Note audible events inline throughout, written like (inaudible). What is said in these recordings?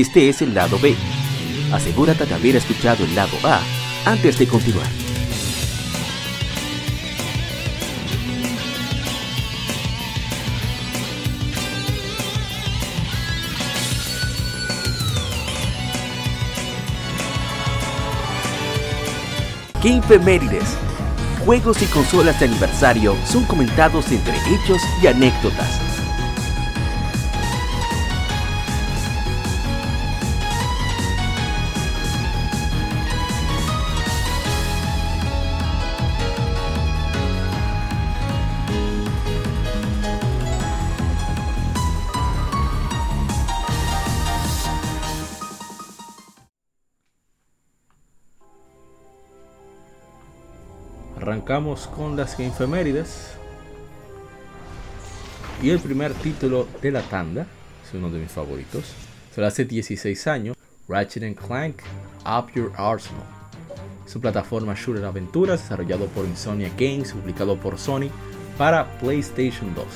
Este es el lado B. Asegúrate de haber escuchado el lado A antes de continuar. Gamefemérides. Juegos y consolas de aniversario son comentados entre hechos y anécdotas. Arrancamos con las Gamefemérides. Y el primer título de la tanda, es uno de mis favoritos. Se hace 16 años, Ratchet Clank Up Your Arsenal. Es una plataforma shooter aventuras desarrollado por Insomnia Games, publicado por Sony para PlayStation 2.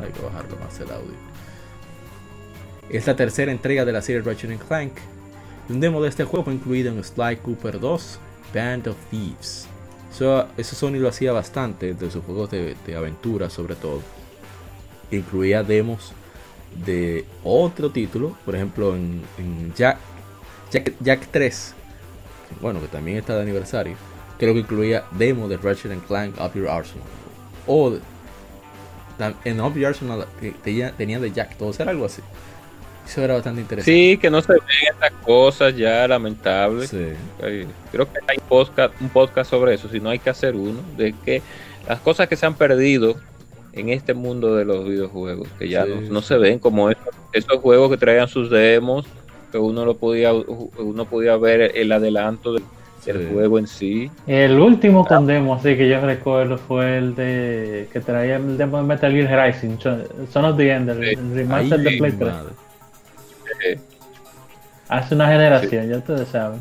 Hay que bajarlo más el audio. Es la tercera entrega de la serie Ratchet Clank. Un demo de este juego fue incluido en Sly Cooper 2, Band of Thieves. Eso, Sony lo hacía bastante de sus juegos de, aventura sobre todo. Incluía demos de otro título, por ejemplo en, Jack, Jack, 3, bueno que también está de aniversario, creo que incluía demo de Ratchet Clank Up Your Arsenal. O en Up Your Arsenal tenía de Jack 2, era algo así. Eso era bastante interesante. Sí, que no se ven estas cosas ya, lamentable. Creo que hay podcast, un podcast sobre eso, si no hay que hacer uno, de que las cosas que se han perdido en este mundo de los videojuegos, que ya no, se ven como esos, juegos que traían sus demos, que uno lo podía, uno podía ver el adelanto del, juego en sí. El último con demo, así que yo recuerdo, fue el de que traía el demo de Metal Gear Rising, Son of the End, el remaster de Play 3. Hace una generación, ya ustedes saben.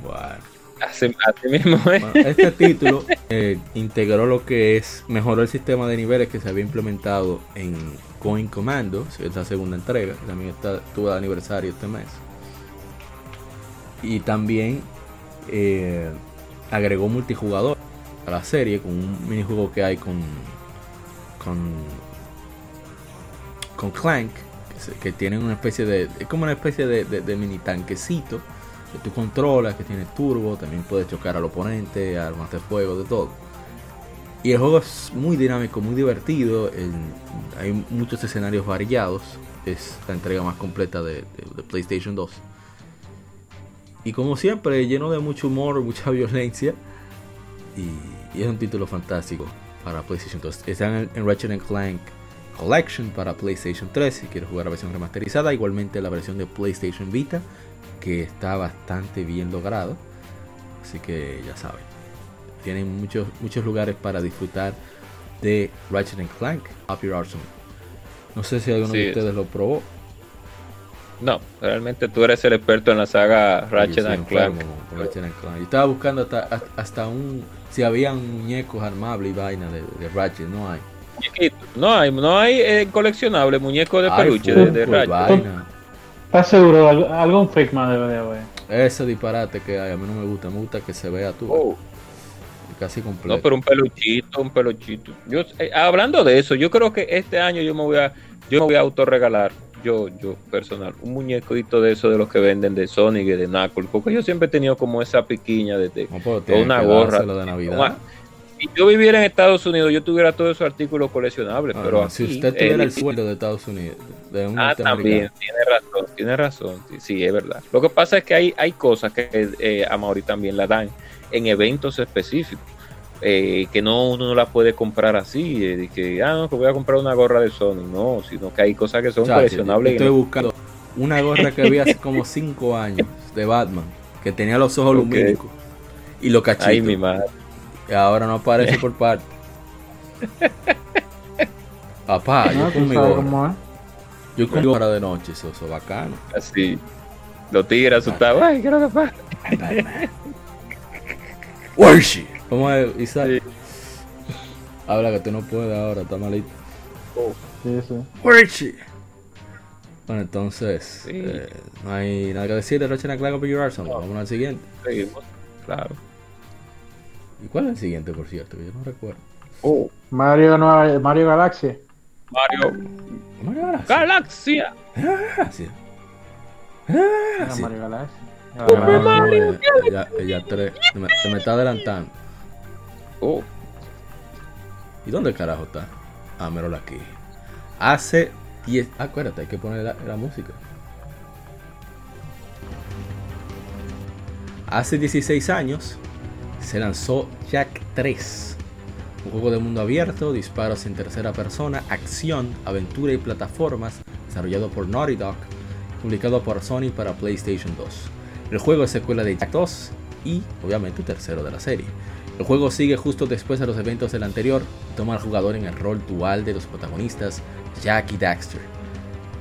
Así, mismo este título eh, integró lo que es, mejoró el sistema de niveles que se había implementado en Coin Commando, es la segunda entrega, también está, tuvo el aniversario este mes. Y también eh, agregó multijugador a la serie con un minijuego que hay con, con, con Clank que tienen una especie de. Es como una especie de, mini tanquecito que tú controlas, que tiene turbo, también puedes chocar al oponente, armas de fuego, de todo. Y el juego es muy dinámico, muy divertido, hay muchos escenarios variados, es la entrega más completa de, PlayStation 2. Y como siempre, lleno de mucho humor, (laughs) mucha violencia, y, es un título fantástico para PlayStation 2. Están en, en Ratchet Clank Collection para PlayStation 3 si quieres jugar la versión remasterizada. Igualmente la versión de PlayStation Vita que está bastante bien logrado. Así que ya saben. Tienen muchos, muchos lugares para disfrutar de Ratchet Clank Up Your Arsenal. No sé si alguno de ustedes lo probó. No, realmente tú eres el experto en la saga Ratchet Clank. Yo estaba buscando hasta, hasta un si había muñecos armables y vaina de, de Ratchet, no hay. No hay, no hay eh, coleccionable muñeco de peluche de, de ¿Estás seguro? algún fake más debe de haber. Ese disparate que hay, a mí no me gusta, me gusta que se vea tú. Oh. Casi completo. No, pero un peluchito, un peluchito. Yo, eh, hablando de eso, yo creo que este año yo me voy a, yo me voy a autorregalar, yo, yo personal, un muñequito de eso de los que venden de Sonic y de Knuckles, porque yo siempre he tenido como esa piquiña de, de una gorra. De Navidad si yo viviera en Estados Unidos, yo tuviera todos esos artículos coleccionables. Ah, pero si usted tuviera el sueldo de Estados Unidos, de un ah, también, tiene razón, tiene razón. Sí, es verdad. Lo que pasa es que hay, hay cosas que eh, a Mauri también la dan en eventos específicos. Eh, que no uno no la puede comprar así, eh, de que, ah, no, que voy a comprar una gorra de Sony, no, sino que hay cosas que son coleccionables. Estoy buscando una gorra que vi hace como 5 años de Batman, que tenía los ojos (laughs) lumínicos y lo cachitos. Ay, mi madre. Y ahora no aparece (laughs) por parte. Papá, yo con mi gorra. Yo con mi gorra de noche, eso, es bacano. Así. Los tigres asustados. Ay, ¿qué es lo que pasa? Worship. ¿Cómo es, Isaac? Habla que tú no puedes ahora, está malito. Oh. Sí, sí. Worship. Bueno, entonces, eh, no hay nada que decir de Ratchet Clank Up Your Arsenal. Vamos al siguiente. Seguimos, claro. ¿Y cuál es el siguiente, por cierto? yo no recuerdo. Oh. Mario, Mario Galaxia. Mario. Mario Galaxia. Galaxia. Galaxia. Galaxia. Mario Galaxia. Ah, Mario. Ya, ya, tres. Se me, se me, está adelantando. Oh. ¿Y dónde carajo está? Ah, míralo aquí. Hace 10. Ah, acuérdate, hay que poner la, música. Hace 16 años se lanzó Jack 3, un juego de mundo abierto, disparos en tercera persona, acción, aventura y plataformas, desarrollado por Naughty Dog, publicado por Sony para PlayStation 2. El juego es secuela de Jack 2 y, obviamente, tercero de la serie. El juego sigue justo después de los eventos del anterior y toma al jugador en el rol dual de los protagonistas, Jack y Daxter.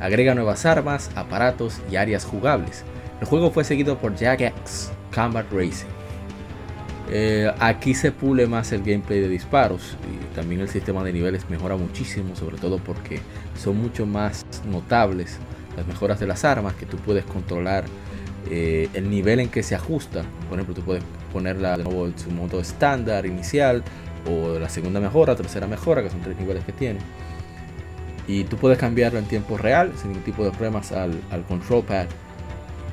Agrega nuevas armas, aparatos y áreas jugables. El juego fue seguido por Jack X Combat Racing. Eh, aquí se pule más el gameplay de disparos y también el sistema de niveles mejora muchísimo, sobre todo porque son mucho más notables las mejoras de las armas que tú puedes controlar eh, el nivel en que se ajusta. Por ejemplo, tú puedes ponerla de nuevo en su modo estándar inicial o la segunda mejora, tercera mejora, que son tres niveles que tiene. Y tú puedes cambiarlo en tiempo real sin ningún tipo de problemas al, control pad.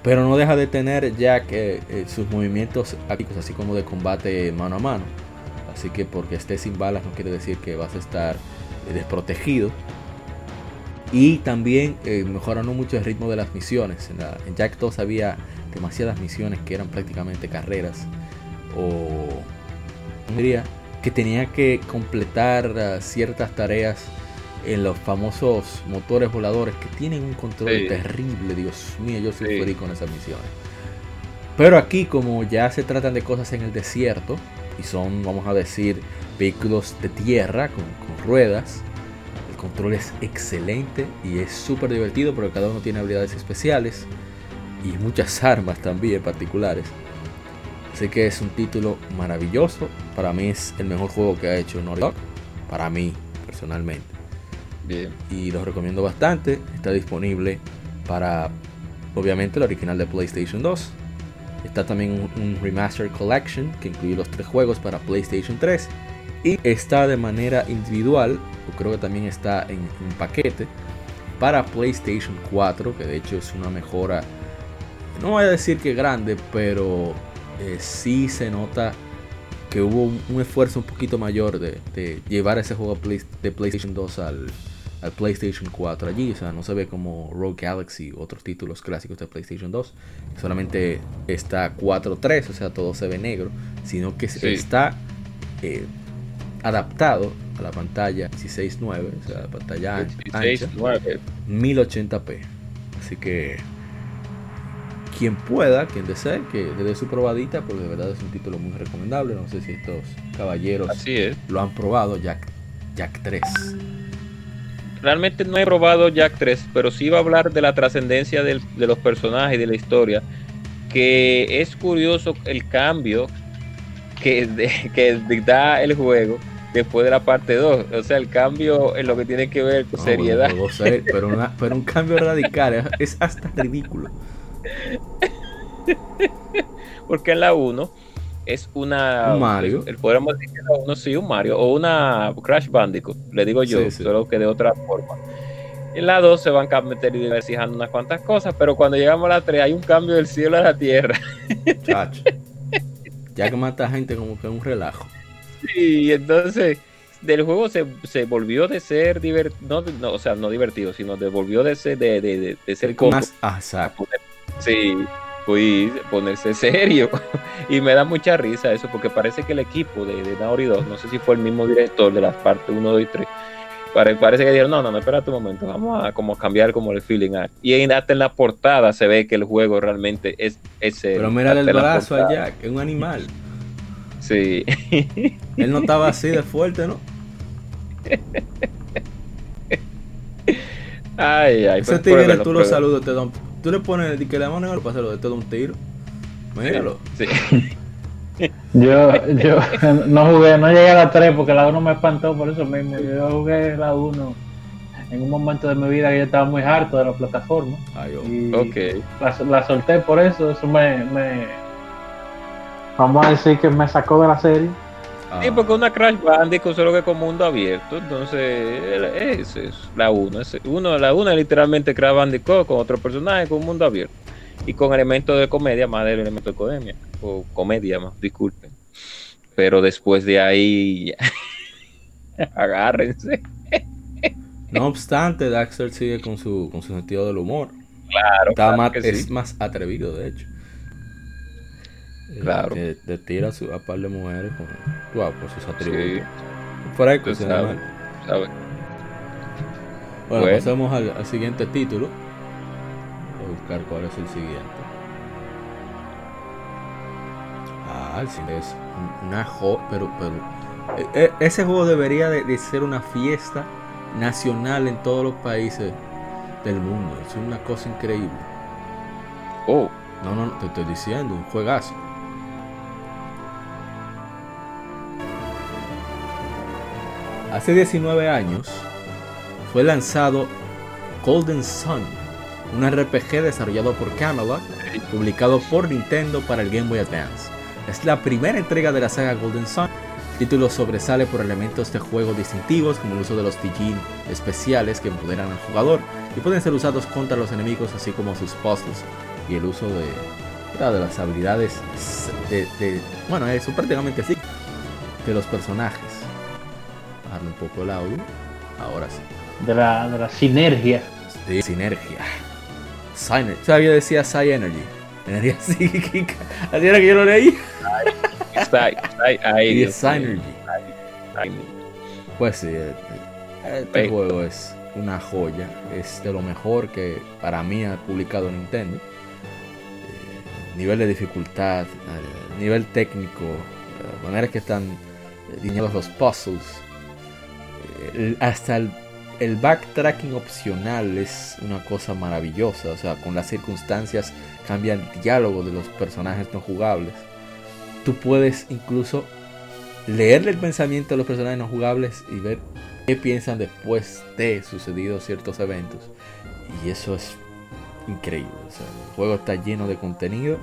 Pero no deja de tener que eh, sus movimientos así como de combate mano a mano. Así que porque estés sin balas no quiere decir que vas a estar eh, desprotegido. Y también eh, mejorando mucho el ritmo de las misiones. En, Jack 2 había demasiadas misiones que eran prácticamente carreras o diría que tenía que completar uh, ciertas tareas en los famosos motores voladores que tienen un control terrible, Dios mío, yo sufrí sí. con esas misiones. Pero aquí como ya se tratan de cosas en el desierto y son, vamos a decir, vehículos de tierra con, con ruedas, el control es excelente y es súper divertido porque cada uno tiene habilidades especiales y muchas armas también particulares. Así que es un título maravilloso. Para mí es el mejor juego que ha hecho Naughty Dog. Para mí, personalmente. Y lo recomiendo bastante. Está disponible para, obviamente, el original de PlayStation 2. Está también un, Remaster Collection que incluye los tres juegos para PlayStation 3. Y está de manera individual, o creo que también está en un paquete, para PlayStation 4, que de hecho es una mejora no voy a decir que grande, pero eh, sí se nota que hubo un, esfuerzo un poquito mayor de, llevar ese juego de PlayStation 2 al, PlayStation 4 allí. O sea, no se ve como Rogue Galaxy u otros títulos clásicos de PlayStation 2. Solamente está 4.3, o sea, todo se ve negro. Sino que está eh, adaptado a la pantalla 16.9, o sea, la pantalla ancha, 1080p. Así que quien pueda, quien desee, que le dé su probadita, porque de verdad es un título muy recomendable. No sé si estos caballeros lo han probado, Jack, Jack 3. Realmente no he probado Jack 3, pero sí va a hablar de la trascendencia de los personajes y de la historia. Que es curioso el cambio que, (laughs) que da el juego después de la parte 2. O sea, el cambio en lo que tiene que ver con seriedad. pero, pero un cambio radical, es hasta ridículo. (laughs) Porque en la 1 es una. Un Mario. El, podemos decir 1 sí, un Mario. O una Crash Bandicoot, le digo yo, solo que de otra forma. En la 2 se van a meter y diversificando unas cuantas cosas, pero cuando llegamos a la 3 hay un cambio del cielo a la tierra. (laughs) Chacho. Ya que mata gente como que un relajo. Sí, entonces del juego se, se volvió de ser divertido, no, o sea, no divertido, sino de volvió de ser de, de, de, ser más, ah, Sí, fui ponerse (laughs) serio. y me da mucha risa eso, porque parece que el equipo de, de 2, no sé si fue el mismo director de las partes 1, 2 y 3, parece que dijeron, no, no, no, espérate un momento, vamos a como cambiar como el feeling. Y hasta en la portada se ve que el juego realmente es ese. Pero mira el brazo allá, que es un animal. (laughs) Sí. (laughs) Él no estaba así de fuerte, ¿no? Ay, ay, Ese tigre tú lo saludas, te Tú le pones que le mano pasa lo de todo un tiro. Míralo. Sí. (laughs) yo, yo (laughs) no jugué, no llegué a la 3 porque la 1 me espantó por eso mismo. Yo jugué la 1 en un momento de mi vida que yo estaba muy harto de la plataforma. y okay. la, solté por eso, eso me, me, Vamos a decir que me sacó de la serie. Sí, ah. porque una Crash Bandicoot solo que con mundo abierto, entonces esa es la 1. Uno, la 1 es literalmente Crash Bandicoot con otro personaje con un mundo abierto y con elementos de comedia, más del elemento de comedia, o comedia más, disculpen. Pero después de ahí, (laughs) agárrense. No obstante, Daxter sigue con su, con su sentido del humor. Claro. más, Es más atrevido, de hecho. Claro. De, tira a, su, a par de mujeres con, por sus atributos. Sí. sabe, Bueno, pasamos al, al, siguiente título. Voy a buscar cuál es el siguiente. Ah, es una jo pero, pero e, e, ese juego debería de, de, ser una fiesta nacional en todos los países del mundo. Es una cosa increíble. Oh. No, no, te estoy diciendo, un juegazo. Hace 19 años fue lanzado Golden Sun, un RPG desarrollado por Camelot, publicado por Nintendo para el Game Boy Advance. Es la primera entrega de la saga Golden Sun. El título sobresale por elementos de juego distintivos como el uso de los Dijin especiales que empoderan al jugador y pueden ser usados contra los enemigos así como sus puzzles y el uso de, de las habilidades de, bueno eso prácticamente de los personajes un poco el audio. Ahora sí. De la, de la sinergia. Sí, sinergia. Synergy. Todavía decía Psy Energy. Energía (laughs) psíquica. Así era que yo lo leí. y Synergy. Pues sí, eh, eh, este juego es una joya. Es de lo mejor que para mí ha publicado Nintendo. Eh, nivel de dificultad, nivel técnico, manera que están diseñados los puzzles hasta el, backtracking opcional es una cosa maravillosa. O sea, con las circunstancias cambia el diálogo de los personajes no jugables. Tú puedes incluso leerle el pensamiento de los personajes no jugables y ver qué piensan después de sucedidos ciertos eventos. Y eso es increíble. el juego está lleno de contenido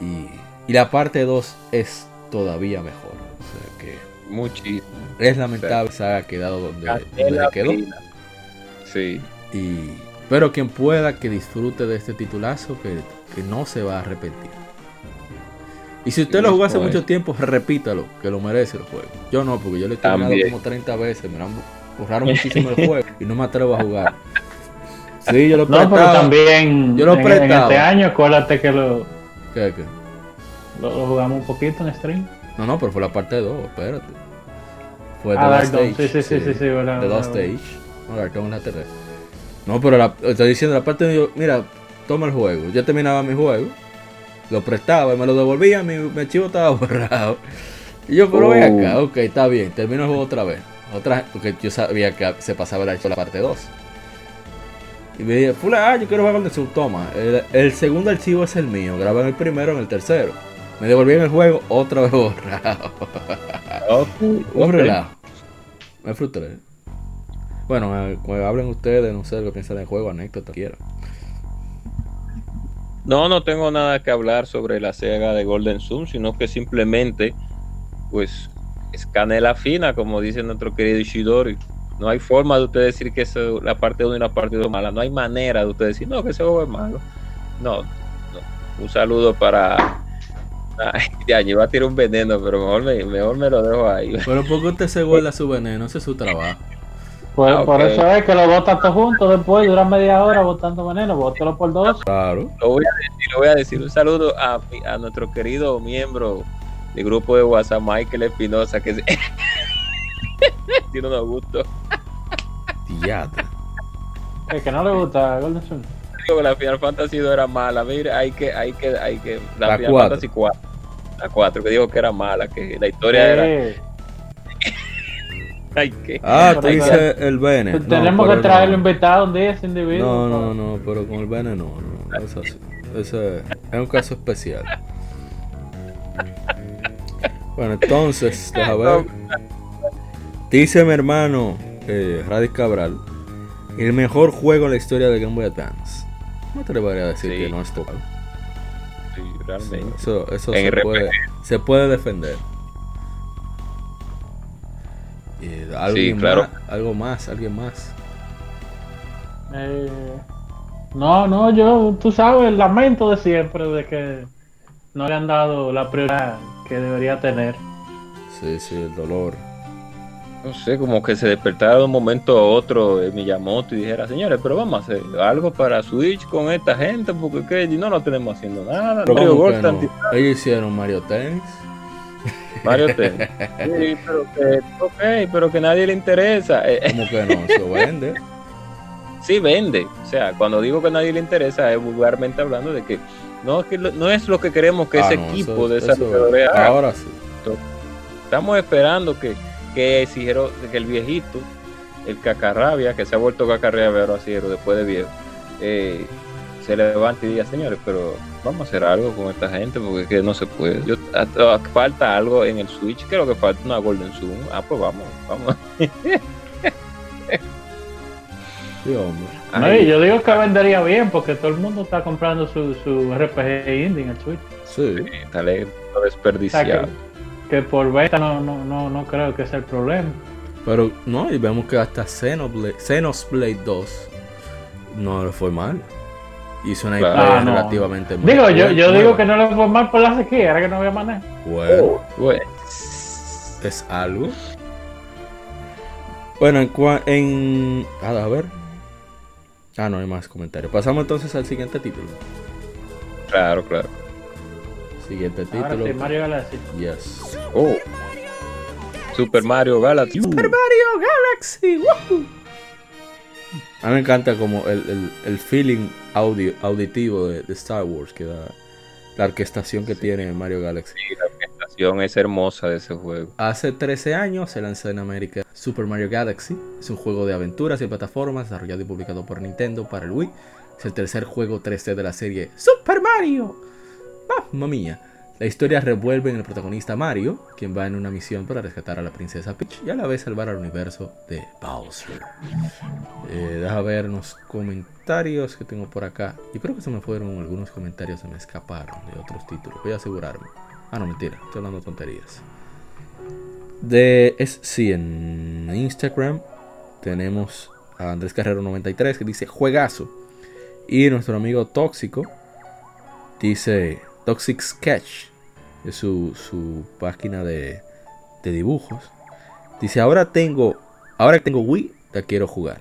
y, y la parte 2 es todavía mejor. O sea que Muchísimo. Es lamentable que se haya quedado donde, quedó. Sí. Y, pero quien pueda que disfrute de este titulazo, que, no se va a arrepentir. Y si usted lo jugó hace mucho tiempo, repítalo, que lo merece el juego. Yo no, porque yo lo he terminado como 30 veces, me borraron muchísimo el (laughs) juego y no me atrevo a jugar. Sí, yo lo he No, pero también yo lo en, en, este año, acuérdate que lo, ¿Qué, qué? Lo, lo, jugamos un poquito en stream. No, no, pero fue la parte 2, espérate. Fue ah, The Stage. Sí, sí, sí, sí, sí, The Lost Stage. No, la tercera. No, pero la, estoy diciendo la parte de mira, toma el juego. Yo terminaba mi juego, lo prestaba y me lo devolvía, mi, mi archivo estaba (laughs) borrado. Y yo, pero ven acá, oh. ok, está bien, termino el juego otra vez. Otra, porque yo sabía que se pasaba el archivo la parte 2. Y me dije, Fula, ah, yo quiero jugar con el sub, toma. El, el, segundo archivo es el mío, graba en el primero, en el tercero. Me devolví en el juego otra vez (laughs) borrado. Un relajo. Me frustré. Bueno, eh, cuando hablen ustedes, no sé lo que piensan del juego, anécdota, quiera. No, no tengo nada que hablar sobre la saga de Golden Zoom, sino que simplemente, pues, es canela fina, como dice nuestro querido Ishidori. No hay forma de usted decir que es la parte 1 y la parte 2 es mala. No hay manera de usted decir, no, que ese juego es malo. No, no. Un saludo para ya, yo iba a tirar un veneno, pero mejor me, mejor me lo dejo ahí. Pero ¿por qué usted se guarda su veneno? Ese es su trabajo. Pues ah, por eso es que lo botan todos juntos después, dura media hora botando veneno, bótalo por dos. Claro. Lo voy a decir, lo voy a decir. Un saludo a, a nuestro querido miembro del grupo de WhatsApp, Michael Espinosa, que (laughs) tiene unos gustos. Diatra. Es que no le gusta Golden Sun. Digo que la Final Fantasy 2 era mala. Mira, hay que, hay que, hay que. La, la Final Fantasy 4 la 4, que dijo que era mala, que la historia era. (laughs) Ay, ¿qué? Ah, te dice el Bene. Pues tenemos que traerlo invitado un día ese individuo. No, no, no, pero con el Bene no, no, es así. Ese es un caso especial. Bueno, entonces, deja ver. Dice mi hermano eh, Radis Cabral El mejor juego en la historia de Game Boy Advance. No te voy a decir que no es Sí. Eso, eso se, puede, se, puede, defender. sí, claro. Más, algo más, alguien más. Eh, no, no, yo, tú sabes, el lamento de siempre de que no le han dado la prioridad que debería tener. Sí, sí, el dolor. No sé, como que se despertara de un momento a otro mi Miyamoto y dijera, señores, pero vamos a hacer algo para Switch con esta gente, porque ¿qué? no lo tenemos haciendo nada. Ellos hicieron Mario Tennis. Mario (laughs) Tennis. Sí, pero que, okay, pero que nadie le interesa. ¿Cómo que no? Eso vende. (laughs) Sí, vende. O sea, cuando digo que nadie le interesa, es vulgarmente hablando de que no, que no es lo que queremos que ah, ese equipo de desarrolladores haga. Ahora sí. Estamos esperando que, que, que el viejito, el cacarrabia, que se ha vuelto cacarrabia ahora sí, después de viejo, eh, se levante y diga, señores, pero vamos a hacer algo con esta gente porque que no se puede. Yo, falta algo en el Switch, creo que falta una Golden Zoom. Ah, pues vamos, vamos. (laughs) yo digo que vendería bien porque todo el mundo está comprando su, su RPG indie en el Switch. Sí. talento desperdiciado. que, por venta no, no, no, no creo que sea el problema. Pero no, y vemos que hasta Xenoblade, Xenoblade 2 no le fue mal. Hizo una IP ah, relativamente Digo, yo, yo digo que no le fue mal por la sequía, era que no había manera. Bueno, oh, es algo. Bueno, en, en a ver, Ah, no hay más comentarios. Pasamos entonces al siguiente título. Claro, claro. Siguiente título. Sí, Mario Galaxy. Yes. Oh. Super Mario Galaxy. Super Mario Galaxy. A mí me encanta como el, el, feeling audio, auditivo de, Star Wars que da la orquestación que tiene Mario Galaxy. Sí, la orquestación es hermosa de ese juego. Hace 13 años se lanzó en América Super Mario Galaxy. Es un juego de aventuras y plataformas desarrollado y publicado por Nintendo para el Wii. Es el tercer juego 3D de la serie Super Mario. ¡Mamma mía! La historia revuelve en el protagonista Mario, quien va en una misión para rescatar a la princesa Peach y a la vez salvar al universo de Bowser. Eh, deja ver unos comentarios que tengo por acá. Yo creo que se me fueron algunos comentarios, se me escaparon de otros títulos. Voy a asegurarme. Ah, no, mentira, estoy hablando tonterías. De, es, sí, en Instagram tenemos a Andrés Carrero 93 que dice juegazo. Y nuestro amigo Tóxico dice Toxic Sketch, es su, su página de, de, dibujos. Dice, ahora tengo, ahora que tengo Wii, la quiero jugar.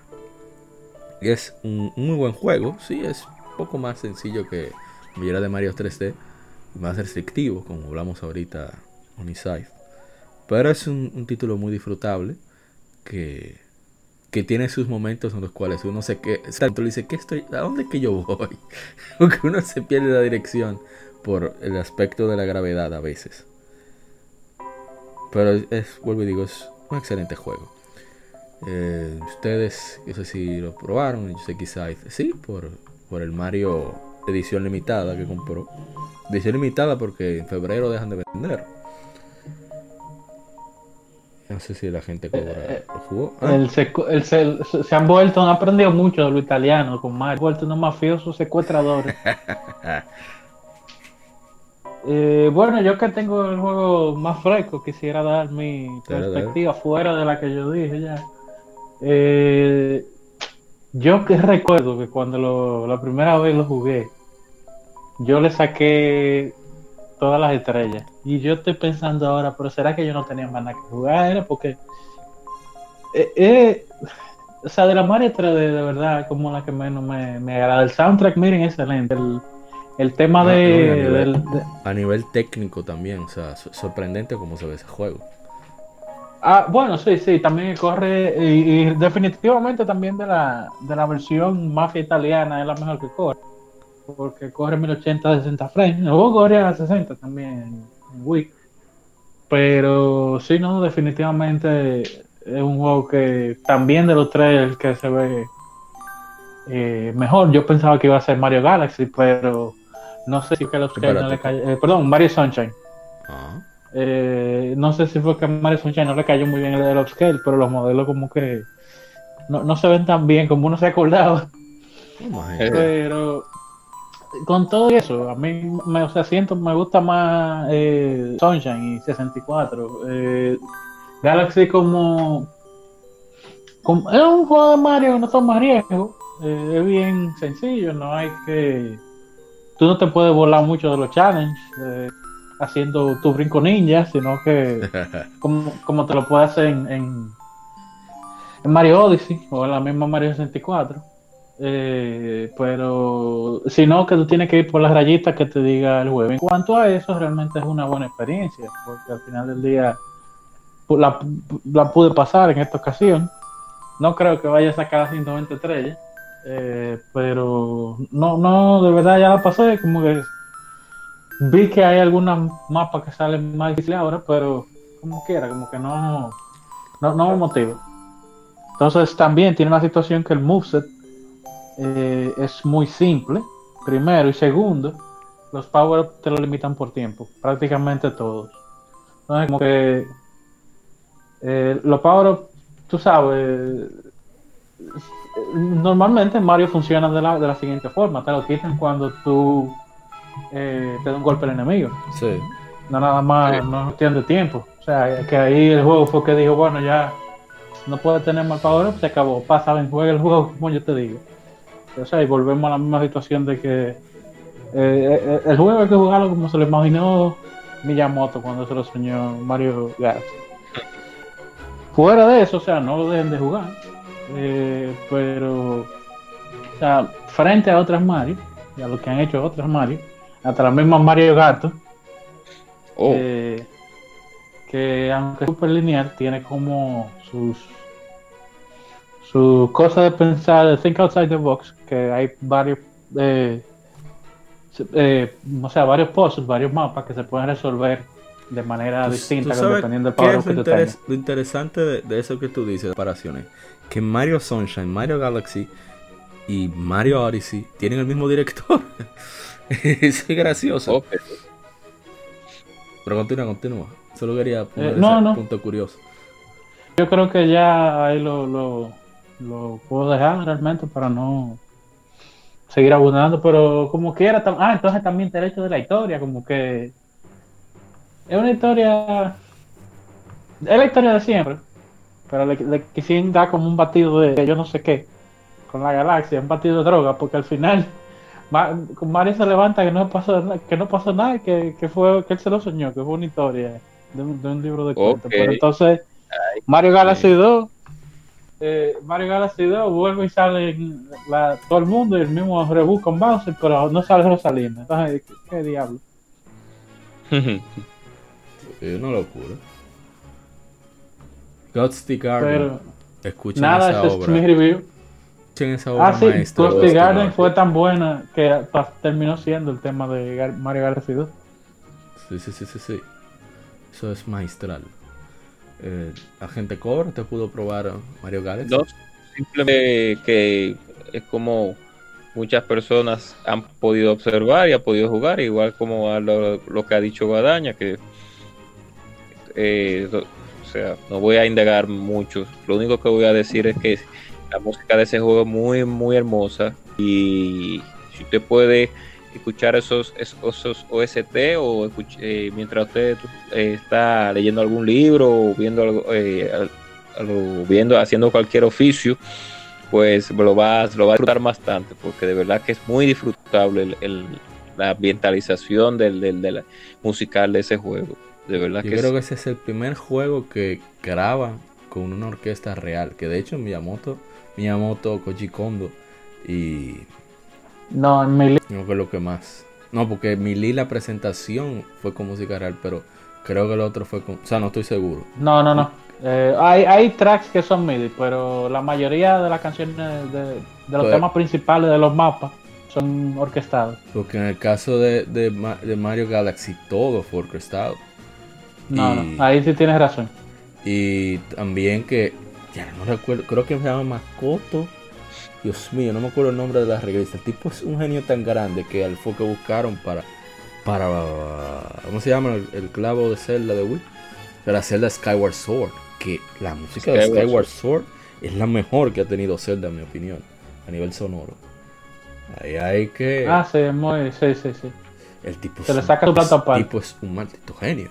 Es un, muy buen juego, sí, es un poco más sencillo que la de Mario 3D, más restrictivo, como hablamos ahorita on side pero es un, título muy disfrutable que, que, tiene sus momentos en los cuales uno se que tanto dice que estoy a dónde que yo voy (laughs) porque uno se pierde la dirección por el aspecto de la gravedad a veces pero es vuelvo y digo es un excelente juego eh, ustedes yo sé si lo probaron yo sé quizás sí por, por el Mario edición limitada que compró edición limitada porque en febrero dejan de vender no sé si la gente cobra. Eh, jugó. Ah. se, han vuelto, han aprendido mucho de lo italiano con Mario. Han vuelto unos mafiosos secuestradores. (laughs) Eh, bueno, yo que tengo el juego más fresco, quisiera dar mi perspectiva fuera de la que yo dije ya. Eh, yo que recuerdo que cuando la primera vez lo jugué, yo le saqué todas las estrellas. Y yo estoy pensando ahora, pero ¿será que yo no tenía más nada que jugar? Era porque... Eh, eh, o sea, de la Mario 3D, de verdad, como la que menos me, me agrada. El soundtrack, miren, excelente. El, el tema ah, de, a, nivel, técnico también, o sea, sorprendente cómo se ve ese juego. Ah, bueno, sí, sí, también corre, y, y, definitivamente también de la, de la versión mafia italiana es la mejor que corre porque corre 1080 60 frames. Luego corre a 60 también en Wii. Pero sí, no, definitivamente es un juego que también de los tres el que se ve eh, mejor. Yo pensaba que iba a ser Mario Galaxy, pero no sé si que los no le cayó. Eh, perdón, Mario Sunshine. Ah. Eh, no sé si fue que a Mario Sunshine no le cayó muy bien el, el upscale, pero los modelos como que no, se ven tan bien como uno se acordaba. Pero con todo eso, a mí me, o sea, siento, me gusta más eh, Sunshine y 64. Eh, Galaxy como, como, es un juego de Mario, no son más riesgos, eh, es bien sencillo, no hay que, tú no te puedes volar mucho de los challenges haciendo tu brinco ninja, sino que (laughs) como, como te lo puedes hacer en, en, en Mario Odyssey o en la misma Mario 64. Eh, pero si no, que tú tienes que ir por las rayitas que te diga el juego. En cuanto a eso, realmente es una buena experiencia, porque al final del día la, la pude pasar en esta ocasión. No creo que vaya a sacar a 120 estrellas, eh, pero no, no, de verdad ya la pasé. Como que vi que hay algunas mapas que salen más difíciles ahora, pero como quiera, como que no, no, no me motiva. Entonces también tiene una situación que el moveset eh, es muy simple, primero, y segundo, los power te lo limitan por tiempo, prácticamente todos. Entonces, como que eh, los power tú sabes, normalmente Mario funciona de la, de la siguiente forma, te lo quitan cuando tú eh, te da un golpe al enemigo. Sí. No nada más, no es cuestión de tiempo. O sea, que ahí el juego fue que dijo, bueno, ya no puede tener más power se acabó. Pasa, ven, juega el juego como yo te digo. O sea, y volvemos a la misma situación de que eh, eh, el juego hay que jugarlo como se lo imaginó Miyamoto cuando se lo soñó Mario Galaxy. Fuera de eso, o sea, no lo dejen de jugar. Eh, pero, o sea, frente a otras Mario, y a lo que han hecho otras Mario, hasta la misma Mario Gato, oh. que aunque es super lineal, tiene como sus su cosa de pensar, think outside the box, que hay varios, eh, eh, o sea, varios puzzles, varios mapas que se pueden resolver de manera distinta dependiendo del power que tú tengas. Lo interesante de, eso que tú dices, comparaciones, que Mario Sunshine, Mario Galaxy y Mario Odyssey tienen el mismo director. (laughs) es gracioso. Pero continúa, continúa. Solo quería poner eh, ese punto curioso. Yo creo que ya ahí lo, lo, lo puedo dejar realmente para no seguir abundando, pero como quiera, ah, entonces también derecho de la historia, como que es una historia, es la historia de siempre, pero le, le quisieron dar como un batido de, yo no sé qué, con la galaxia, un batido de droga, porque al final Mario se levanta que no pasó, que no pasó nada, que, que fue que él se lo soñó, que fue una historia de un, libro de cuentos, pero entonces Mario Galaxy 2 eh, Mario Galaxy 2 vuelve y sale la, todo el mundo y el mismo reboot con Bowser, pero no sale Rosalina. Entonces, ¿qué, diablo? (laughs) es una locura. God's Garden. Escuchen nada, esa obra. es mi review. Escuchen esa obra ah, sí, God's the Garden fue tan buena que terminó siendo el tema de Mario Galaxy 2. Sí, sí, sí, sí, sí. Eso es maestral eh, Agente Core, ¿te pudo probar Mario Galaxy? No, simplemente que es como muchas personas han podido observar y han podido jugar, igual como lo, que ha dicho Guadaña, que eh, o sea, no voy a indagar mucho, lo único que voy a decir es que la música de ese juego es muy, muy hermosa y si usted puede escuchar esos, esos OST o eh, mientras usted eh, está leyendo algún libro o viendo algo, eh, viendo, haciendo cualquier oficio, pues lo va, lo va a disfrutar bastante, porque de verdad que es muy disfrutable el, la ambientalización del, del, musical de ese juego. De verdad Yo creo que ese es el primer juego que graba con una orquesta real, que de hecho Miyamoto, Miyamoto, Koji Kondo y no, en Mili. No que lo que más. No, porque Mili la presentación fue con música real, pero creo que el otro fue con. O sea, no estoy seguro. No, no, no. Eh, hay, hay tracks que son MIDI, pero la mayoría de las canciones de, los pues- temas principales de los mapas son orquestados. Porque en el caso de, de, Mario Galaxy todo fue orquestado. No, no, ahí sí tienes razón. Y también que, ya no recuerdo, creo que se llama Makoto Dios mío, no me acuerdo el nombre de la regresa. El tipo es un genio tan grande que al fue que buscaron para. para ¿Cómo se llama? El, clavo de Zelda de Wii. Para Zelda Skyward Sword. Que la música de Skyward Sword es la mejor que ha tenido Zelda, en mi opinión, a nivel sonoro. Ahí hay que. Ah, sí, muy. Sí, sí, sí. El tipo Se le saca su plato El tipo es un maldito genio.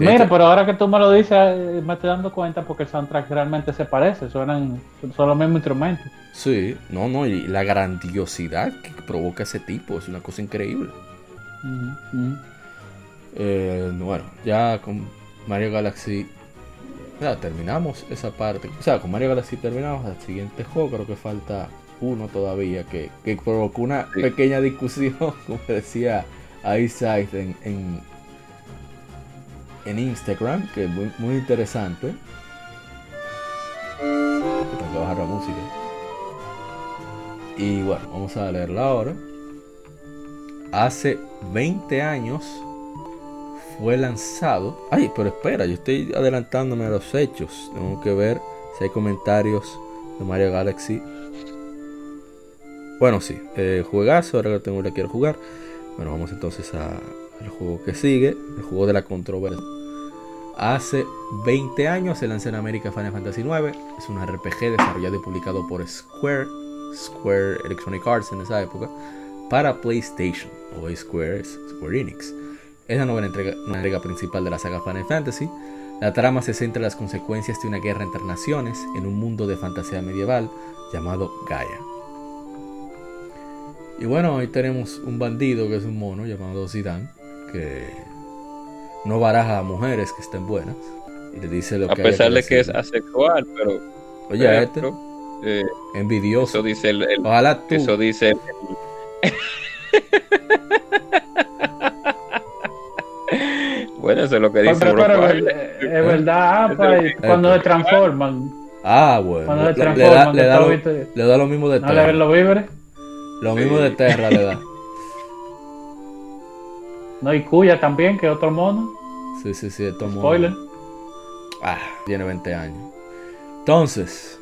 Mira, pero ahora que tú me lo dices, eh, me estoy dando cuenta porque el soundtrack realmente se parece, suenan, son los mismos instrumentos. Sí, no, no, y la grandiosidad que provoca ese tipo es una cosa increíble. Eh, bueno, ya con Mario Galaxy ya terminamos esa parte. O sea, con Mario Galaxy terminamos. El siguiente juego creo que falta uno todavía que, provocó una pequeña discusión, (laughs) como decía Isaac en, en, en Instagram, que es muy, muy interesante. Tengo que bajar la música. Y bueno, vamos a leerla ahora. Hace 20 años fue lanzado. Ay, pero espera, yo estoy adelantándome a los hechos. Tengo que ver si hay comentarios de Mario Galaxy. Bueno, sí, eh, juegazo, ahora que tengo que quiero jugar. Bueno, vamos entonces al juego que sigue, el juego de la controversia. Hace 20 años se lanzó en América Final Fantasy IX. Es un RPG desarrollado y publicado por Square, Square Electronic Arts en esa época, para PlayStation. O Square Square Enix. Es la novena entrega, entrega principal de la saga Final Fantasy. La trama se centra en las consecuencias de una guerra entre naciones en un mundo de fantasía medieval llamado Gaia. Y bueno, hoy tenemos un bandido que es un mono llamado Zidane, que no baraja a mujeres que estén buenas. Y le dice lo a que A pesar de que es asexual, pero. Oye, este. Eh, envidioso. Eso dice el. Ojalá tú. Eso dice. (laughs) bueno, eso es lo que dice. Pero, pero es verdad, cuando se transforman. Ah, bueno. Cuando se transforman, le, da, le, da lo, mismo de ¿No le ven los víveres? Lo mismo de Terra le da. (laughs) No, y Cuya también, que otro mono. Sí, sí, sí, otro mono. Spoiler. Ah, tiene 20 años. Entonces,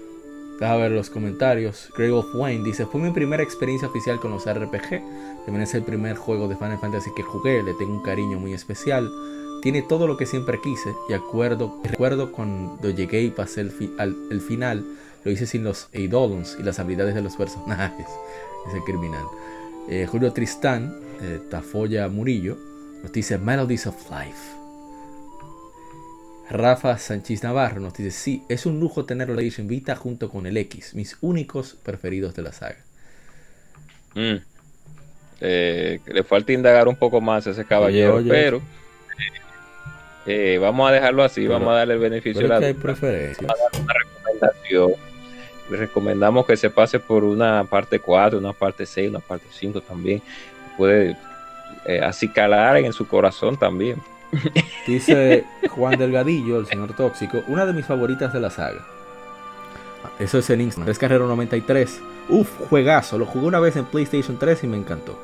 deja ver los comentarios. Greg of Wayne dice: Fue mi primera experiencia oficial con los RPG. También es el primer juego de Final Fantasy que jugué. Le tengo un cariño muy especial. Tiene todo lo que siempre quise. Y acuerdo, recuerdo cuando llegué y pasé el, el final. Lo hice sin los Eidolons y las habilidades de los personajes (laughs) ese criminal. Eh, Julio Tristán, eh, Tafoya Murillo, nos dice Melodies of Life. Rafa Sánchez Navarro nos dice, sí, es un lujo tener la Edition Vita junto con el X, mis únicos preferidos de la saga. Mm. Eh, le falta indagar un poco más a ese caballero, pero vamos a dejarlo así, vamos a darle el beneficio de la duda. Vamos a dar una recomendación le recomendamos que se pase por una parte 4, una parte 6, una parte 5 también. Puede eh, así calar en su corazón también. (laughs) Dice Juan Delgadillo, el señor tóxico, una de mis favoritas de la saga. Eso es en Instagram. Es Carrero 93. Uf, juegazo. Lo jugué una vez en PlayStation 3 y me encantó.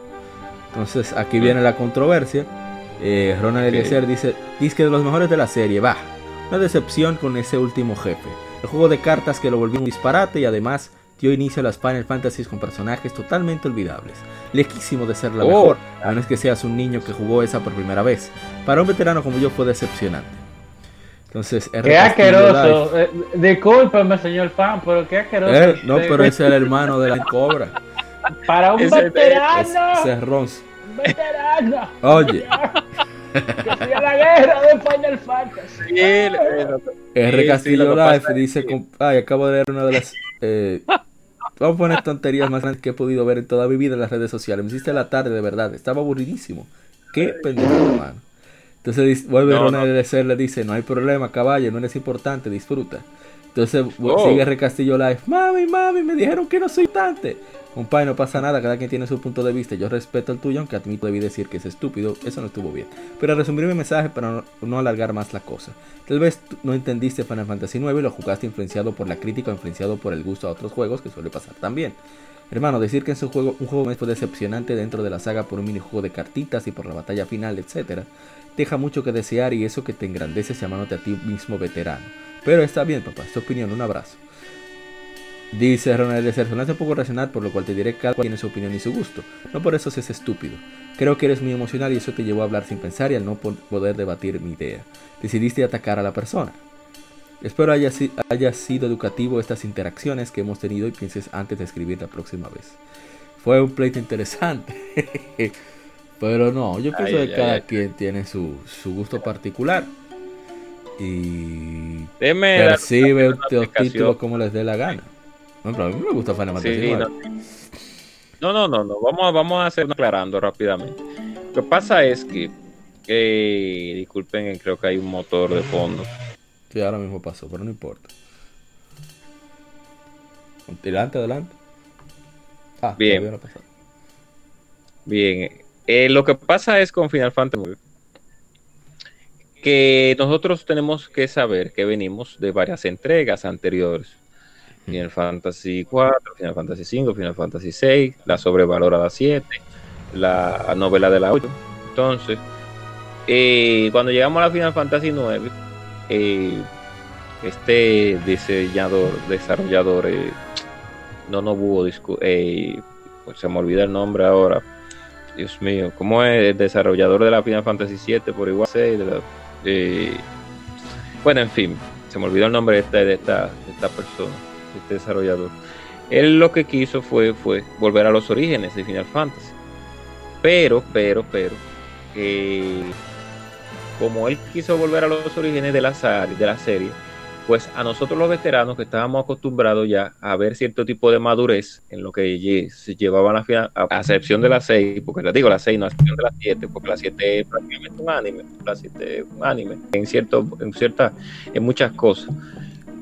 Entonces aquí viene la controversia. Eh, Ronald Eliezer dice, dice que de los mejores de la serie. Va, una decepción con ese último jefe. El juego de cartas que lo volvió un disparate y además dio inicio a las Final Fantasy con personajes totalmente olvidables, lejísimo de ser la oh. mejor, a menos que seas un niño que jugó esa por primera vez. Para un veterano como yo fue decepcionante. Entonces, qué asqueroso. Eh, discúlpeme, señor fan, pero qué asqueroso. Eh, no, pero ese es el hermano de la cobra. Para un veterano. Ese es Rons. Veterano. Oye. (laughs) que sea la guerra de Final Fantasy. (laughs) R. Castillo Life dice: Ay, acabo de leer una de las. Eh, vamos a poner tonterías más grandes que he podido ver en toda mi vida en las redes sociales. Me hiciste la tarde, de verdad. Estaba aburridísimo. Qué pendejo, hermano. Entonces vuelve no, Ronald no. le dice: No hay problema, caballo, no eres importante, disfruta. Entonces oh. sigue R. Castillo Life. Mami, mami, me dijeron que no soy importante. Compadre, no pasa nada, cada quien tiene su punto de vista. Yo respeto el tuyo, aunque admito debí decir que es estúpido. Eso no estuvo bien. Pero resumir mi mensaje para no, alargar más la cosa. Tal vez no entendiste Final Fantasy IX y lo jugaste influenciado por la crítica o influenciado por el gusto a otros juegos, que suele pasar también. Hermano, decir que es un juego, un juego fue decepcionante dentro de la saga por un minijuego de cartitas y por la batalla final, etc., deja mucho que desear y eso que te engrandeces llamándote a ti mismo veterano. Pero está bien, papá, es tu opinión, un abrazo. Dice Ronald de Sergio, un poco racional, por lo cual te diré que cada cual tiene su opinión y su gusto. No por eso seas estúpido. Creo que eres muy emocional y eso te llevó a hablar sin pensar y al no poder debatir mi idea. Decidiste atacar a la persona. Espero haya, haya sido educativo estas interacciones que hemos tenido y pienses antes de escribir la próxima vez. Fue un pleito interesante. Pero no, yo pienso que cada quien tiene su, su, gusto particular. Y percibe los títulos como les dé la gana. A mí me gusta Final Fantasy no. no. no, no, Vamos, vamos a hacer aclarando rápidamente. Lo que pasa es que, disculpen, creo que hay un motor de fondo. Sí, ahora mismo pasó, pero no importa. Adelante, adelante. Ah, bien. Bien. Eh, lo que pasa es con Final Fantasy que nosotros tenemos que saber que venimos de varias entregas anteriores. Final Fantasy 4, Final Fantasy 5, Final Fantasy 6, la sobrevalorada 7, la novela de la 8. Entonces, eh, cuando llegamos a la Final Fantasy 9, eh, este diseñador, desarrollador, eh, no, no hubo, eh, pues se me olvida el nombre ahora. Dios mío, ¿cómo es el desarrollador de la Final Fantasy 7 por igual 6? bueno, en fin, se me olvidó el nombre de esta, de esta, esta persona, de este desarrollador. Él lo que quiso fue, fue volver a los orígenes de Final Fantasy. Pero, pero, pero, como él quiso volver a los orígenes de la, de la serie, pues a nosotros los veteranos que estábamos acostumbrados ya a ver cierto tipo de madurez en lo que se llevaban a, final, a, excepción de la 6, porque les digo la 6 no a excepción de la 7, porque la 7 es prácticamente un anime, la 7 es un anime en cierto, en cierta, en muchas cosas,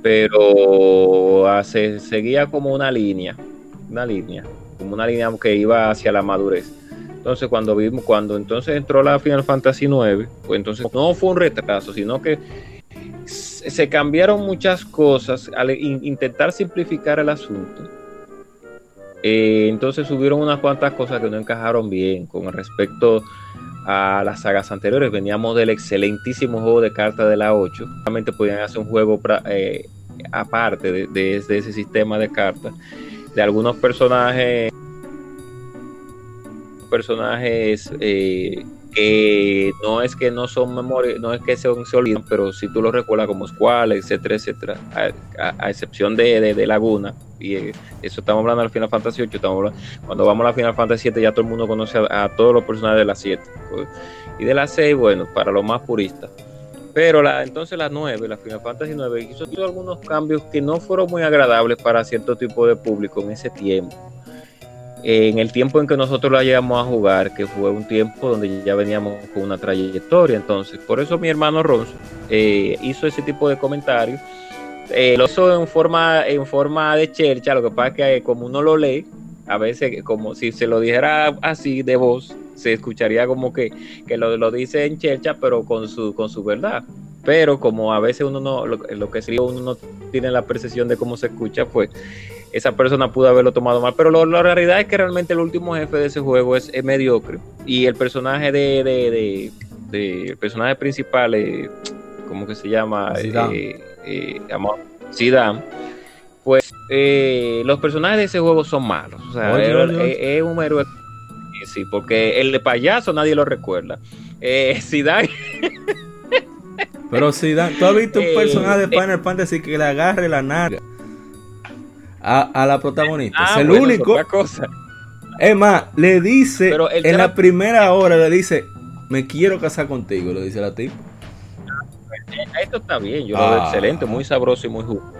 pero se seguía como una línea, una línea, como una línea que iba hacia la madurez. Entonces, cuando vimos, cuando entonces entró la Final Fantasy 9, pues entonces no fue un retraso, sino que se cambiaron muchas cosas al intentar simplificar el asunto. Eh, entonces subieron unas cuantas cosas que no encajaron bien con respecto a las sagas anteriores. Veníamos del excelentísimo juego de cartas de la 8. Realmente podían hacer un juego eh, aparte de, ese sistema de cartas. De algunos personajes personajes eh, que no es que no son memoria, no es que se, se pero si tú lo recuerdas como Squall, etcétera, etcétera, a, excepción de, de, Laguna, y eh, eso estamos hablando del Final Fantasy 8, estamos cuando vamos a la Final Fantasy 7 ya todo el mundo conoce a, todos los personajes de la 7, pues, y de la 6, bueno, para los más puristas. Pero la, entonces la 9, la Final Fantasy 9, hizo algunos cambios que no fueron muy agradables para cierto tipo de público en ese tiempo en el tiempo en que nosotros la llevamos a jugar, que fue un tiempo donde ya veníamos con una trayectoria, entonces por eso mi hermano Ronzo eh, hizo ese tipo de comentarios. Eh, lo hizo en forma, en forma de chercha, lo que pasa es que eh, como uno lo lee, a veces como si se lo dijera así de voz, se escucharía como que, que lo, dice en chercha, pero con su, con su verdad pero como a veces uno no, lo, lo que sí uno no tiene la percepción de cómo se escucha, pues esa persona pudo haberlo tomado mal. Pero la realidad es que realmente el último jefe de ese juego es, mediocre. Y el personaje de, de, de, el personaje principal, eh, ¿cómo que se llama? Eh, eh, Zidane. Pues eh, los personajes de ese juego son malos. O sea, es, un héroe. Sí, porque el de payaso nadie lo recuerda. Eh, Zidane. Pero Zidane, ¿tú has visto un (laughs) personaje de Final Fantasy que le agarre la narga? A, la protagonista. Ah, es el único. Es, más, le dice en la primera hora, le dice, me quiero casar contigo, le dice la tipa. Esto está bien, yo lo veo ah. excelente, muy sabroso y muy justo.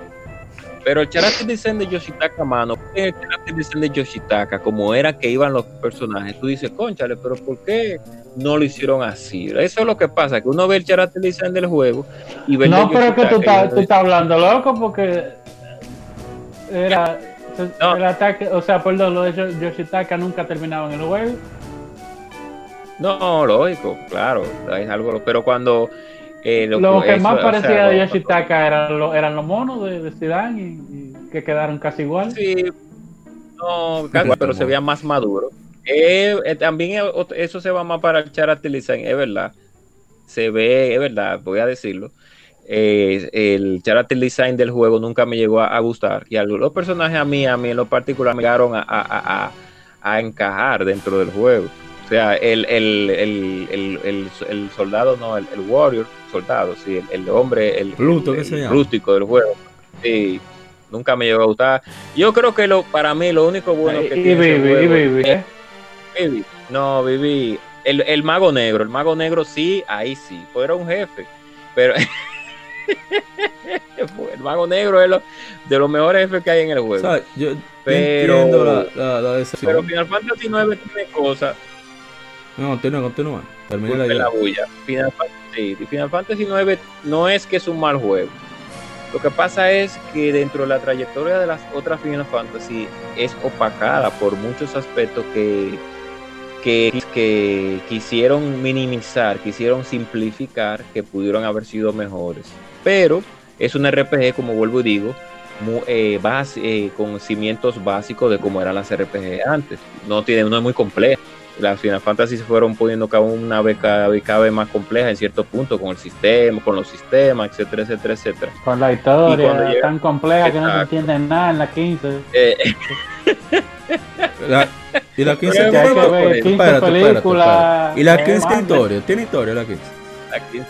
Pero el character design de Yoshitaka, mano, el character design de Yoshitaka, como era que iban los personajes, tú dices, conchale, pero ¿por qué no lo hicieron así? Eso es lo que pasa, que uno ve el character design del juego y ve No, pero que tú estás hablando loco porque era el ataque, o sea, perdón, lo de Yoshitaka nunca terminaba en el juego. No, lógico, claro, es algo, pero cuando eh, lo, que más parecía de Yoshitaka eran, lo, eran los monos de, de Zidane y, que quedaron casi igual. Sí, no, pero se veía más maduro. Eh, eh, también eso se va más para el character es verdad. Se ve, es verdad, voy a decirlo eh, el character design del juego nunca me llegó a, gustar. Y los personajes a mí, a mí en lo particular, me llegaron a, encajar dentro del juego. sea, el, el, el, el soldado, no, el, warrior, soldado, sí, el, hombre, el, rústico del juego. Sí, nunca me llegó a gustar. Yo creo que lo para mí lo único bueno que y tiene ¿eh? No, viví. El, el mago negro, el mago negro sí, ahí sí, fuera un jefe. Pero (laughs) (laughs) el mago negro es lo, de los mejores jefes que hay en el juego. yo pero, la, la, la pero Final Fantasy 9 tiene cosas. No, continúa, continúa. Termina la, la bulla. Final Fantasy, Final Fantasy 9 no es que es un mal juego. Lo que pasa es que dentro de la trayectoria de las otras Final Fantasy es opacada por muchos aspectos que, que, que quisieron minimizar, quisieron simplificar, que pudieron haber sido mejores. Pero es un RPG, como vuelvo y digo, eh, eh, con cimientos básicos de cómo eran las RPG antes. No tiene, no es muy compleja. Las Final Fantasy se fueron poniendo cada una vez cada, vez más compleja en cierto punto con el sistema, con los sistemas, etcétera, etcétera, etcétera. Con la historia tan compleja que no se entiende nada en la 15. Eh, (laughs) y la 15 tiene la 15 historia, tiene historia la 15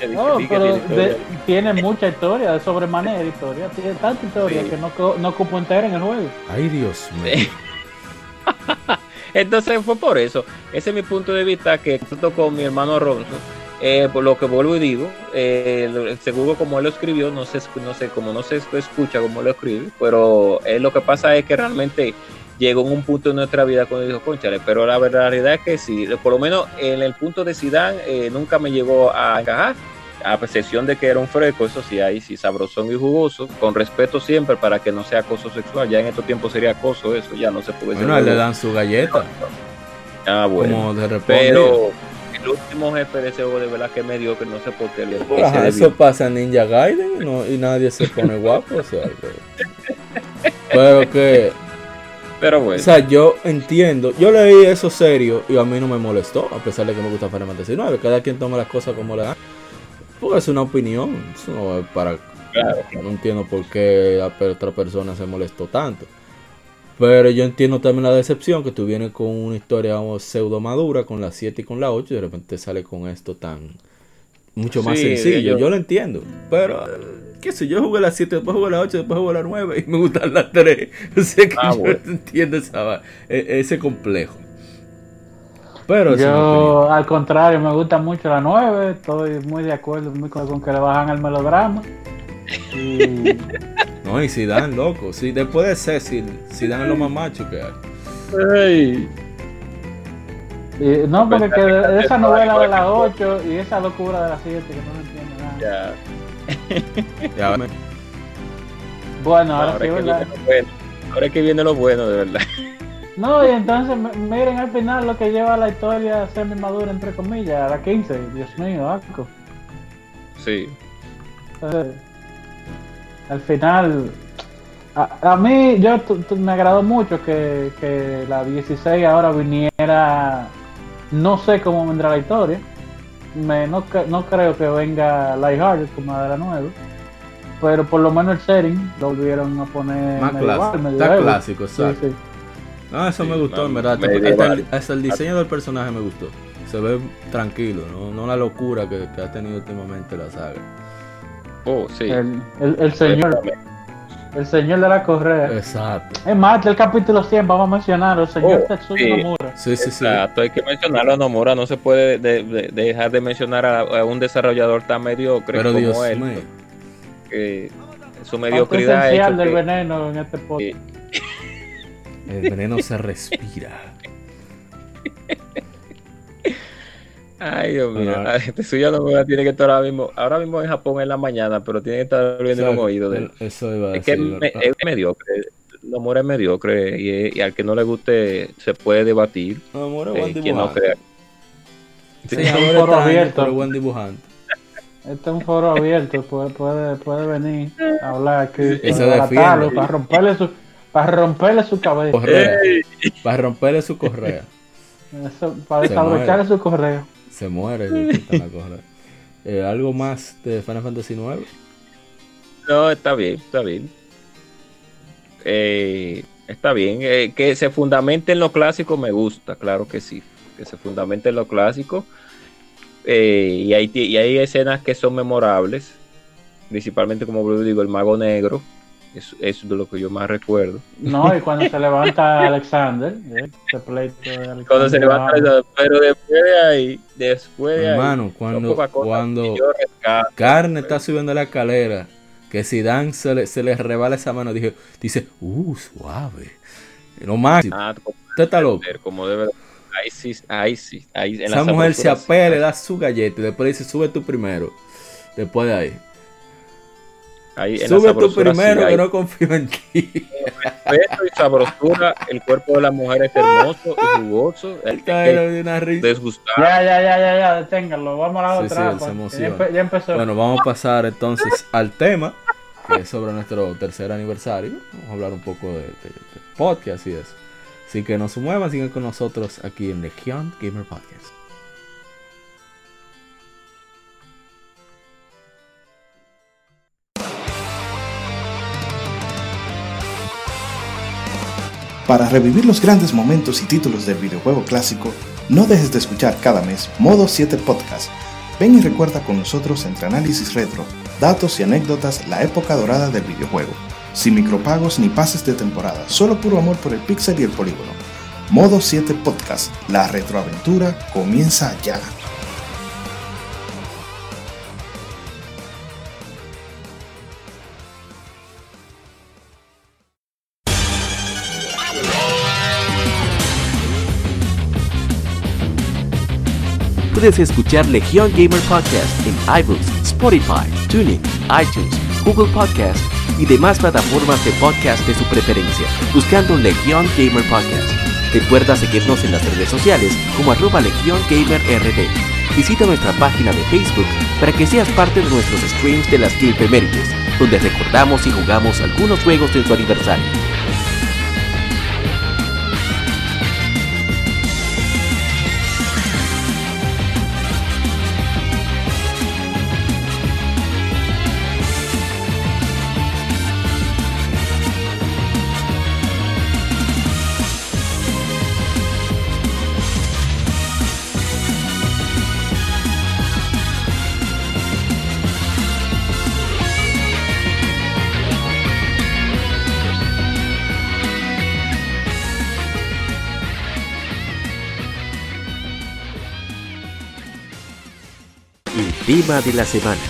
no, pero tiene, mucha historia, de sobremanera historia. Tiene tanta historia que no, no ocupo entera en el juego. Ay, Dios mío. (laughs) Entonces fue por eso. Ese es mi punto de vista que junto con mi hermano Ronzo, eh, por lo que vuelvo y digo, eh, seguro como él lo escribió, no sé, no sé, como no se escucha como lo escribe, pero eh, lo que pasa es que realmente llegó en un punto de nuestra vida cuando dijo, conchale, pero la realidad es que sí, por lo menos en el punto de Zidane eh, nunca me llegó a encajar, a excepción de que era un fresco, eso sí, ahí sí, sabrosón y jugoso, con respeto siempre para que no sea acoso sexual, ya en estos tiempos sería acoso eso, ya no se puede Bueno, le dan su galleta. Ah, bueno. de pero el último jefe de ese juego de verdad que me dio que no sé por qué le Eso pasa en Ninja Gaiden y nadie se pone guapo, o sea, pero que pero bueno. O sea, yo entiendo. Yo leí eso serio y a mí no me molestó, a pesar de que me gusta Final Fantasy 9. Cada quien toma las cosas como le da. Porque es una opinión. Eso no es para. No entiendo por qué a otra persona se molestó tanto. Pero yo entiendo también la decepción que tú vienes con una historia pseudo madura con la 7 y con la 8 y de repente sale con esto tan mucho más sencillo. Yo... lo entiendo. Pero, qué sé yo, jugué la 7, después jugué la 8, después jugué la 9 y me gustan las 3. O sea que ah, yo entiendo esa, e, ese complejo. Pero yo, al contrario, me gusta mucho la 9. Estoy muy de acuerdo muy con, que le bajan el melodrama. Y... (laughs) no, y si dan loco. Si después de ser, si, si dan lo más macho que hay no, porque que esa novela de las 8 y esa locura de las 7 que no entiendo nada. Ya. (laughs) ya bueno, ahora, sí, ¿verdad? Bueno. Ahora es que viene lo bueno, de verdad. No, y entonces miren al final lo que lleva la historia semi madura, entre comillas, a la 15. Dios mío, asco. Sí. al final, a, mí, yo me agradó mucho que, que la 16 ahora viniera no sé cómo vendrá la historia. Me, no, no, creo que venga Lighthearted como de la nueva. Pero por lo menos el setting lo volvieron a poner más clásico. Está clásico, exacto. No, eso me gustó, en verdad. Hasta el, diseño del personaje me gustó. Se ve tranquilo, no, no la locura que, ha tenido últimamente la saga. Oh, sí. El, el señor. El señor de la correa. Exacto. Es más, del capítulo 100 vamos a mencionar el señor oh, Tetsuya Nomura. Sí, sí, sí. Exacto, hay que mencionarlo a Nomura. No se puede dejar de mencionar a, un desarrollador tan mediocre Pero como Dios él. Mío. Que su mediocridad es del veneno en este podcast. El veneno se respira. Ay, Dios mío. Este suyo no tiene que estar ahora mismo. Ahora mismo en Japón en la mañana, pero tiene que estar viendo un oído de él. Eso iba a es que es mediocre. Nomura es mediocre y, y, al que no le guste se puede debatir. Nomura es buen dibujante. No crea. Sí, es un foro abierto. Pero buen dibujante. Este es un foro abierto, puede, puede, puede venir a hablar aquí. Defiende. Para romperle su, para romperle su cabeza. Correa. Para romperle su correa. Eso, para desabrocharle su correa se muere eh, ¿Algo más de Final Fantasy IX? No, está bien, está bien. Eh, está bien. Eh, que se fundamente en lo clásico me gusta, claro que sí. que se fundamenta en lo clásico. Eh, y, hay, y hay escenas que son memorables, principalmente como digo, el mago negro, eso, es de lo que yo más recuerdo. No, y cuando se levanta (laughs) Alexander, ¿eh? Cuando se levanta pero después de ahí, después de Hermano, cuando, cuando Carne está subiendo la escalera, que si Dan se le, se le rebala esa mano, dice, dice, uh, suave. Lo máximo. Ah, Usted está loco. Como debe Ahí sí, ahí sí. Ahí, en Esa mujer se apela, le da su galleta y después dice, sube tú primero. Después de ahí. Sube tú primero, que no confío en ti. Respeto y sabrosura, el cuerpo de la mujer es hermoso y jugoso. (laughs) El desgustado. Ya, ya, ya, ya, ya, deténganlo. Vamos a la otra. Pues. Ya, empezó. Bueno, vamos a pasar entonces al tema, que es sobre nuestro tercer aniversario. Vamos a hablar un poco de, de podcast y eso. Así que no se muevan, sigan con nosotros aquí en Legion Gamer Podcast. Para revivir los grandes momentos y títulos del videojuego clásico, no dejes de escuchar cada mes Modo 7 Podcast. Ven y recuerda con nosotros entre análisis retro, datos y anécdotas la época dorada del videojuego. Sin micropagos ni pases de temporada, solo puro amor por el pixel y el polígono. Modo 7 Podcast, la retroaventura comienza ya. Puedes escuchar Legion Gamer Podcast en iBooks, Spotify, TuneIn, iTunes, Google Podcast y demás plataformas de podcast de su preferencia, buscando Legion Gamer Podcast. Recuerda seguirnos en las redes sociales como arroba Legion Gamer RD. Visita nuestra página de Facebook para que seas parte de nuestros streams de las Game donde recordamos y jugamos algunos juegos de su aniversario. Tema de la semana.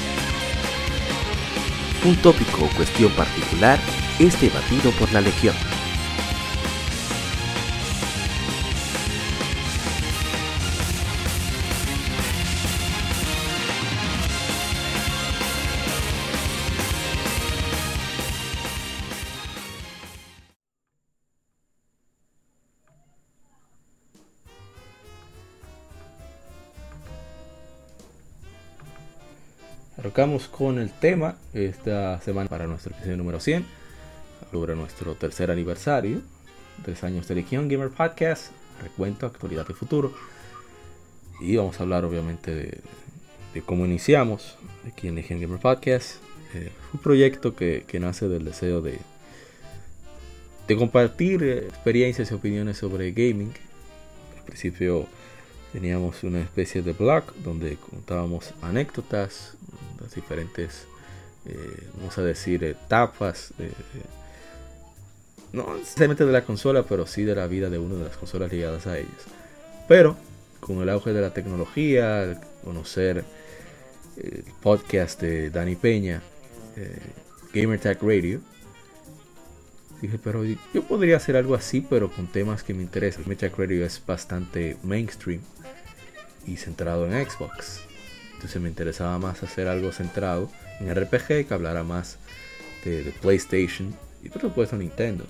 Un tópico o cuestión particular es debatido por la Legión. Arrancamos con el tema esta semana para nuestro episodio número 100, sobre nuestro tercer aniversario, tres años de Legion Gamer Podcast, recuento, actualidad y futuro. Y vamos a hablar obviamente de, cómo iniciamos aquí en Legion Gamer Podcast. Eh, un proyecto que, nace del deseo de, de compartir eh, experiencias y opiniones sobre gaming. Al principio teníamos una especie de blog donde contábamos anécdotas, las diferentes, eh, vamos a decir, etapas, no necesariamente de la consola, pero sí de la vida de una de las consolas ligadas a ellas. Pero con el auge de la tecnología, conocer el podcast de Dani Peña, eh, Gamer Tag Radio, dije, pero yo podría hacer algo así, pero con temas que me interesan. Gamer Tag Radio es bastante mainstream y centrado en Xbox. Entonces me interesaba más hacer algo centrado en RPG que hablara más de, PlayStation y por supuesto Nintendo,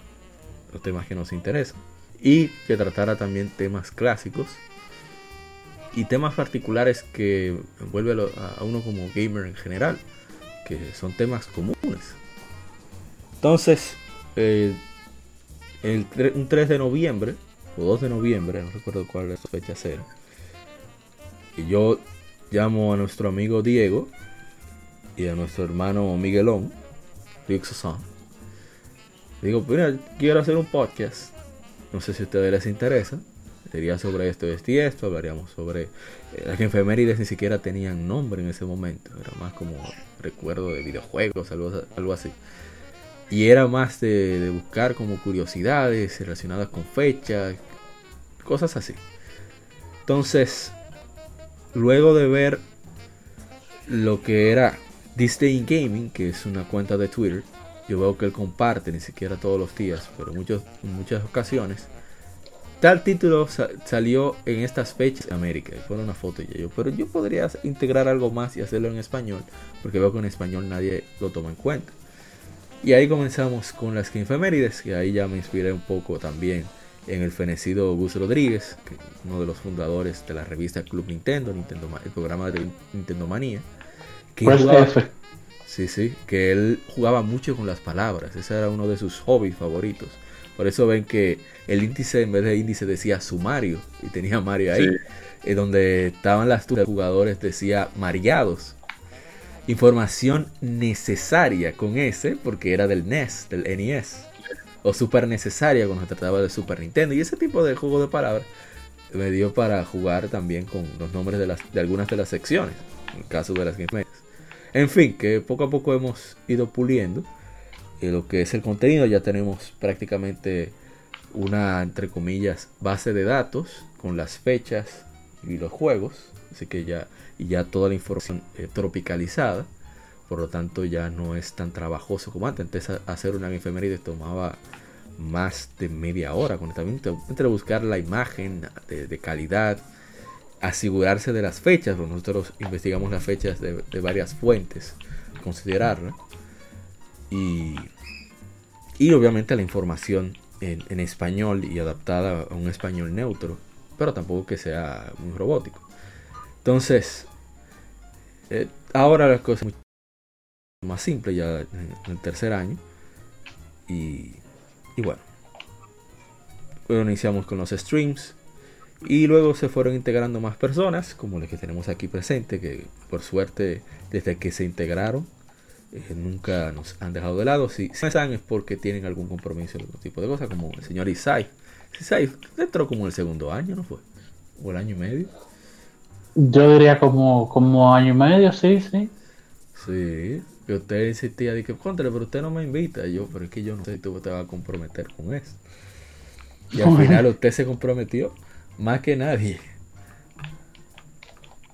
los temas que nos interesan. Y que tratara también temas clásicos y temas particulares que envuelve a uno como gamer en general, que son temas comunes. Entonces, eh, el, un 3 de noviembre, o 2 de noviembre, no recuerdo cuál es la fecha era, yo llamo a nuestro amigo Diego y a nuestro hermano Miguelón, Rixosan. Digo, mira, quiero hacer un podcast. No sé si a ustedes les interesa. sería sobre esto, esto y esto, hablaríamos sobre... Eh, las efemérides ni siquiera tenían nombre en ese momento, era más como recuerdo de videojuegos, algo, algo así. Y era más de, buscar como curiosidades relacionadas con fechas, cosas así. Entonces, luego de ver lo que era This Gaming, que es una cuenta de Twitter, yo veo que él comparte, ni siquiera todos los días, pero en muchas ocasiones, Tal título salió en estas fechas en América. Una foto y yo, pero yo podría integrar algo más y hacerlo en español, porque veo que en español nadie lo toma en cuenta. Y ahí comenzamos con las Efemérides, que ahí ya me inspiré un poco también en el fenecido Gus Rodríguez, uno de los fundadores de la revista Club Nintendo, Nintendo el programa de Nintendo Manía. Que jugaba, sí, sí, que él jugaba mucho con las palabras, ese era uno de sus hobbies favoritos. Por eso ven que el índice en vez de índice decía sumario y tenía Mario ahí. Eh, donde estaban las de jugadores decía mareados. Información necesaria con ese porque era del NES, del NES. O super necesaria cuando se trataba de Super Nintendo. Y ese tipo de juego de palabras me dio para jugar también con los nombres de, las, algunas de las secciones. En el caso de las Game En fin, que poco a poco hemos ido puliendo lo que es el contenido. Ya tenemos prácticamente una, entre comillas, base de datos con las fechas y los juegos. Así que ya, y ya toda la información eh, tropicalizada. Por lo tanto, ya no es tan trabajoso como antes. Antes hacer una efeméride tomaba más de media hora. Conectamiento entre buscar la imagen de, calidad, asegurarse de las fechas. Nosotros investigamos las fechas de, varias fuentes, considerarla y, y obviamente la información en, español y adaptada a un español neutro, pero tampoco que sea muy robótico. Entonces, eh, ahora las cosas más simple ya en, el tercer año. Y, y bueno, luego iniciamos con los streams. Y luego se fueron integrando más personas, como las que tenemos aquí presente, que por suerte desde que se integraron eh, nunca nos han dejado de lado. Si, si están es porque tienen algún compromiso, algún tipo de cosas, como el señor Isai. Isai entró como el segundo año, ¿no fue? O el año y medio. Yo diría como, como año y medio, sí, sí. Sí, que usted insistía, de que, contra, pero usted no me invita. yo, pero es que yo no sé si tú te vas a comprometer con eso. Y al final usted se comprometió más que nadie.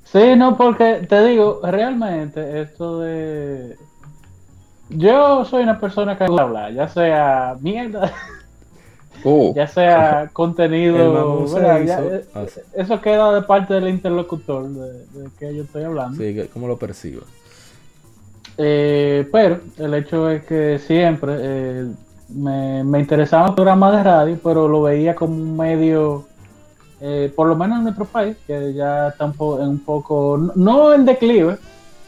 Sí, no, porque te digo, realmente esto de yo soy una persona que habla, ya sea mierda, uh. (laughs) ya sea contenido. Eh, ah, eso queda de parte del interlocutor de, que yo estoy hablando. Sí, ¿cómo lo percibo? Eh, pero el hecho es que siempre eh, me, me interesaba el programa de radio, pero lo veía como un medio, por lo menos en nuestro país, que ya está un poco, no en declive,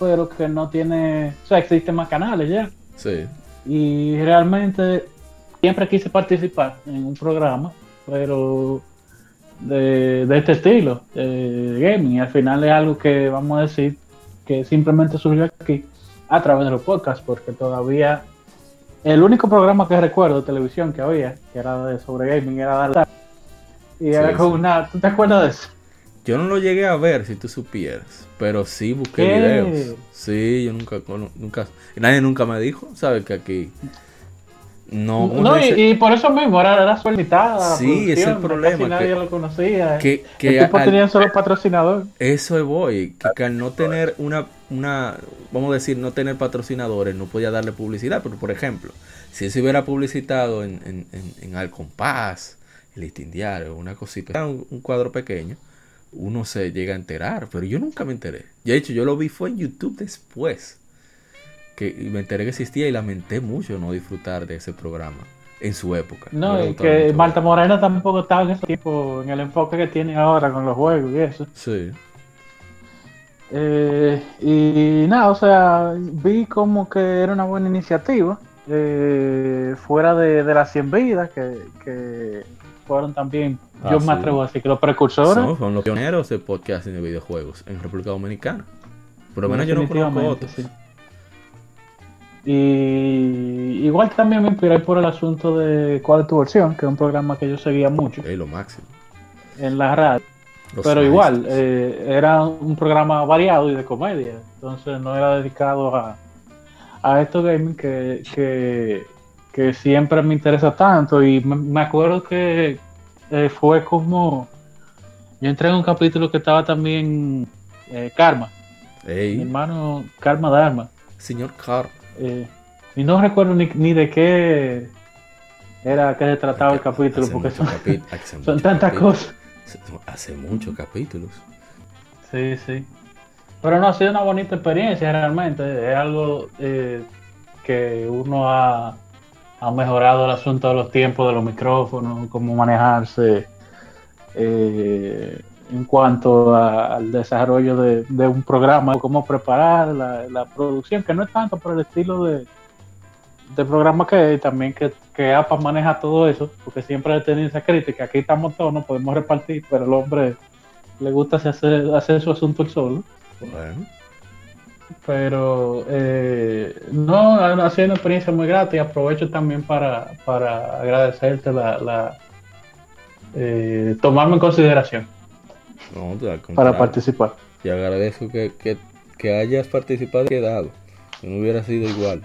pero que no tiene, o sea, existen más canales ya. Sí. Y realmente siempre quise participar en un programa, pero de, este estilo, de gaming. Y al final es algo que vamos a decir que simplemente surgió aquí a través de los podcasts, porque todavía el único programa que recuerdo de televisión que había, que era de sobre gaming, era Dar Y era como una. ¿Tú te acuerdas de eso? Yo no lo llegué a ver, si tú supieras. Pero sí busqué videos. Sí, yo nunca, nunca. Nadie nunca me dijo, ¿sabes? Que aquí. No, no y, por eso mismo era, era solicitada. Sí, ese es el problema. nadie lo conocía. Que, que el tipo tenía solo patrocinador. Eso es voy. Que, al no tener una, una. Vamos a decir, no tener patrocinadores, no podía darle publicidad. Pero por ejemplo, si él se hubiera publicitado en, en, en, en Al Compás, el Listín Diario, una cosita, un cuadro pequeño uno se llega a enterar, pero yo nunca me enteré. De hecho, yo lo vi fue en YouTube después. Que me enteré que existía y lamenté mucho no disfrutar de ese programa en su época. No, y que Marta Morena tampoco estaba en ese tiempo, en el enfoque que tiene ahora con los juegos y eso. Sí. Eh, y nada, o sea, vi como que era una buena iniciativa. Eh, fuera de, las 100 vidas que, que fueron también yo ah, me atrevo a decir que los precursores. son los pioneros de podcasting de videojuegos en República Dominicana. Por lo menos yo no conozco otros. Y igual también me inspiré por el asunto de cuál es tu versión, que es un programa que yo seguía mucho. Es lo máximo. en la radio. pero igual, eh, era un programa variado y de comedia. Entonces no era dedicado a, a esto gaming que, que, que siempre me interesa tanto. Y me, acuerdo que eh, fue como. Yo entré en un capítulo que estaba también eh, Karma. Mi hermano Karma Dharma. Señor Car. Eh, y no recuerdo ni, ni, de qué era que se trataba el capítulo, porque son, son tantas cosas. Hace muchos capítulos. Sí, sí. Pero no, ha sido una bonita experiencia realmente. Es algo eh, que uno ha, ha, mejorado el asunto de los tiempos de los micrófonos, cómo manejarse eh, en cuanto al desarrollo de, un programa, cómo preparar la, producción, que no es tanto por el estilo de, de programa que también que, que APA maneja todo eso, porque siempre he tenido esa crítica. Aquí estamos todos, no podemos repartir, pero el hombre le gusta hacer, hacer su asunto el solo. Bueno. Pero eh, no, ha sido una experiencia muy grata y aprovecho también para, para agradecerte la, la eh, tomarme en consideración para participar. Y agradezco que, que, hayas participado y quedado. No hubiera sido igual.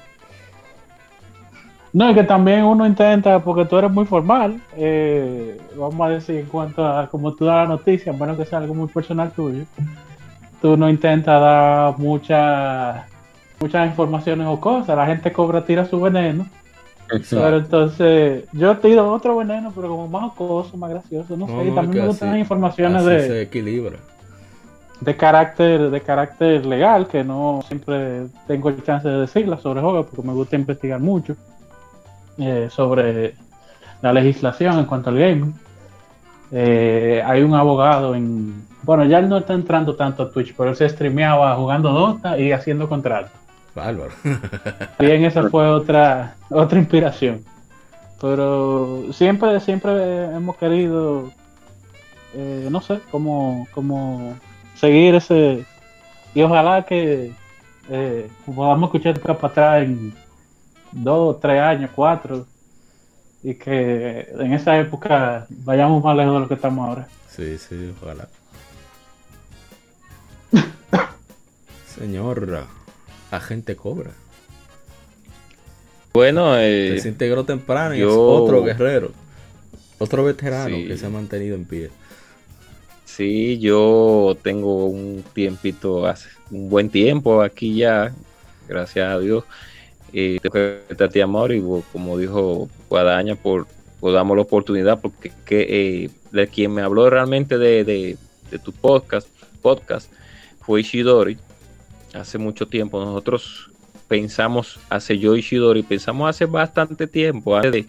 No, y que también uno intenta, porque tú eres muy formal, eh, vamos a decir, en cuanto a como tú das la noticia, bueno que sea algo muy personal tuyo, tú no intentas dar muchas muchas informaciones o cosas, la gente cobra, tira su veneno. Pero entonces, yo tiro otro veneno, pero como más jocoso, más gracioso, no, sé, y también me gustan las informaciones de. Se equilibra. De carácter, de carácter legal, que no siempre tengo el chance de decirla sobre juegos, porque me gusta investigar mucho eh, sobre la legislación en cuanto al gaming. Eh, hay un abogado en. Bueno, ya él no está entrando tanto a Twitch, pero él se streameaba jugando Dota y haciendo contratos. Bárbaro. (laughs) Bien, esa fue otra, otra inspiración. Pero siempre, siempre hemos querido, eh, no sé, como, como seguir ese. Y ojalá que eh, podamos escuchar para atrás en dos, tres años, cuatro, y que en esa época vayamos más lejos de lo que estamos ahora. Sí, sí, ojalá. (coughs) Señor Agente Cobra. Bueno, eh, se integró temprano y es otro guerrero, otro veterano que se ha mantenido en pie. Sí, yo tengo un tiempito, hace un buen tiempo aquí ya, gracias a Dios. Eh, tengo que a ti, amor, y como dijo Guadaña, por, por damos la oportunidad, porque que, eh, de quien me habló realmente de, de, tu podcast, podcast fue Ishidori. Hace mucho tiempo nosotros pensamos, hace yo Ishidori, pensamos hace bastante tiempo, antes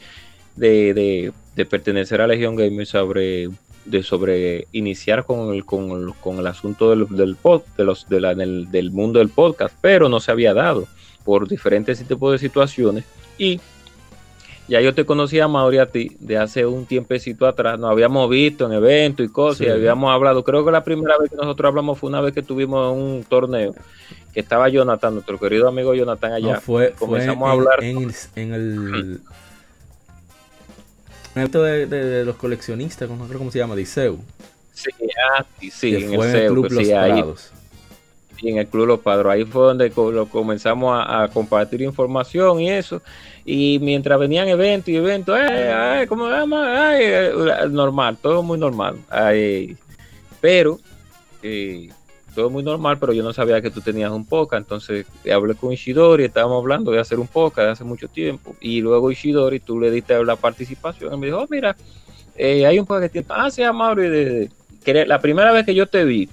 de, de, pertenecer a Legion Gamer, sobre, de, sobre iniciar con el, con con el asunto del, del, pod, de los, de la, del mundo del podcast, pero no se había dado por diferentes tipos de situaciones. Y ya yo te conocía, Mauri, a ti de hace un tiempecito atrás. Nos habíamos visto en eventos y cosas y habíamos hablado. Creo que la primera vez que nosotros hablamos fue una vez que tuvimos un torneo que estaba Jonathan, nuestro querido amigo Jonathan allá. fue, Comenzamos a hablar. En, el. En el de, de, los coleccionistas, no creo cómo se llama, Diseu. Sí, ah, sí, en el, Club Los ahí, y en el Club Los Padros. Ahí fue donde comenzamos a, compartir información y eso. Y mientras venían eventos y eventos, eh, ¿cómo eh, normal, todo muy normal. pero, eh, todo muy normal, pero yo no sabía que tú tenías un poca. Entonces hablé con Ishidori, estábamos hablando de hacer un poca de hace mucho tiempo. Y luego Ishidori, tú le diste la participación. Y me dijo, oh, mira, hay un poca que tiene. Ah, se llama de, la primera vez que yo te vi,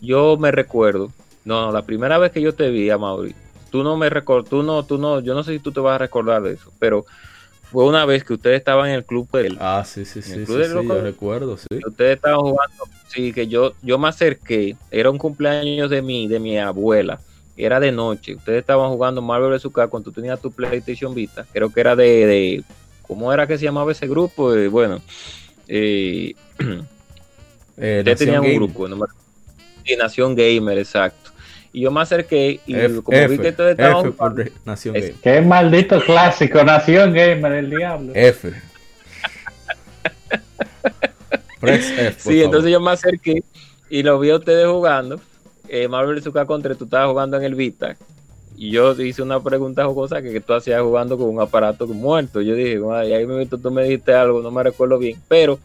yo me recuerdo no, la primera vez que yo te vi, a Mauri, tú no me recuerdas, tú no, tú no, yo no sé si tú te vas a recordar de eso, pero fue una vez que ustedes estaban en el club del Ah, sí, sí, sí, sí, sí yo recuerdo, sí. Ustedes estaban jugando, sí, que yo, yo me acerqué, era un cumpleaños de mi, de mi abuela, era de noche, ustedes estaban jugando Marvel vs. cuando tú tenías tu PlayStation Vita, creo que era de, de ¿cómo era que se llamaba ese grupo? Eh, bueno, eh, (clears throat) eh ustedes tenían un grupo, no Nación Gamer, exacto. Y yo me acerqué y como vi que todo estaba Nación Gamer. Qué maldito clásico, Nación Gamer, el diablo. F. sí, entonces yo me acerqué y lo vi a ustedes jugando. Eh, Marvel vs. contra tú estabas jugando en el Vita. Y yo hice una pregunta jocosa que, que tú hacías jugando con un aparato muerto. Yo dije, y ahí me, tú me dijiste algo, no me recuerdo bien. Pero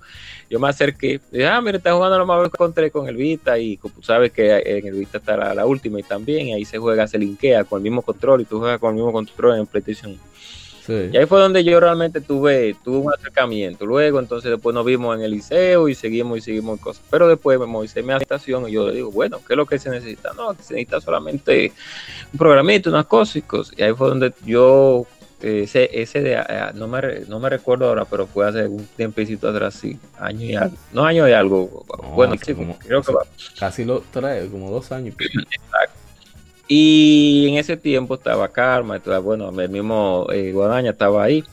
yo me acerqué, dije, ah, mira, está jugando la Marvel contra con el Vita. Y como sabes que en el Vita está la, última y también. Y ahí se juega, se linkea con el mismo control. Y tú juegas con el mismo control en PlayStation y ahí fue donde yo realmente tuve, tuve un acercamiento. Luego, entonces, después nos vimos en el liceo y seguimos y seguimos cosas. Pero después me hice mi habitación y yo le digo, bueno, ¿qué es lo que se necesita? No, se necesita solamente un programito, unas cosas y cosas. Y ahí fue donde yo, ese, ese de, ah, no, me, no me recuerdo ahora, pero fue hace un tiempecito atrás, sí, año y algo. No año y algo. bueno, sí, creo que va. Casi lo trae, como dos años. (clears throat) Exacto. Y en ese tiempo estaba Karma, estaba, bueno, el mismo eh, Guadaña estaba ahí.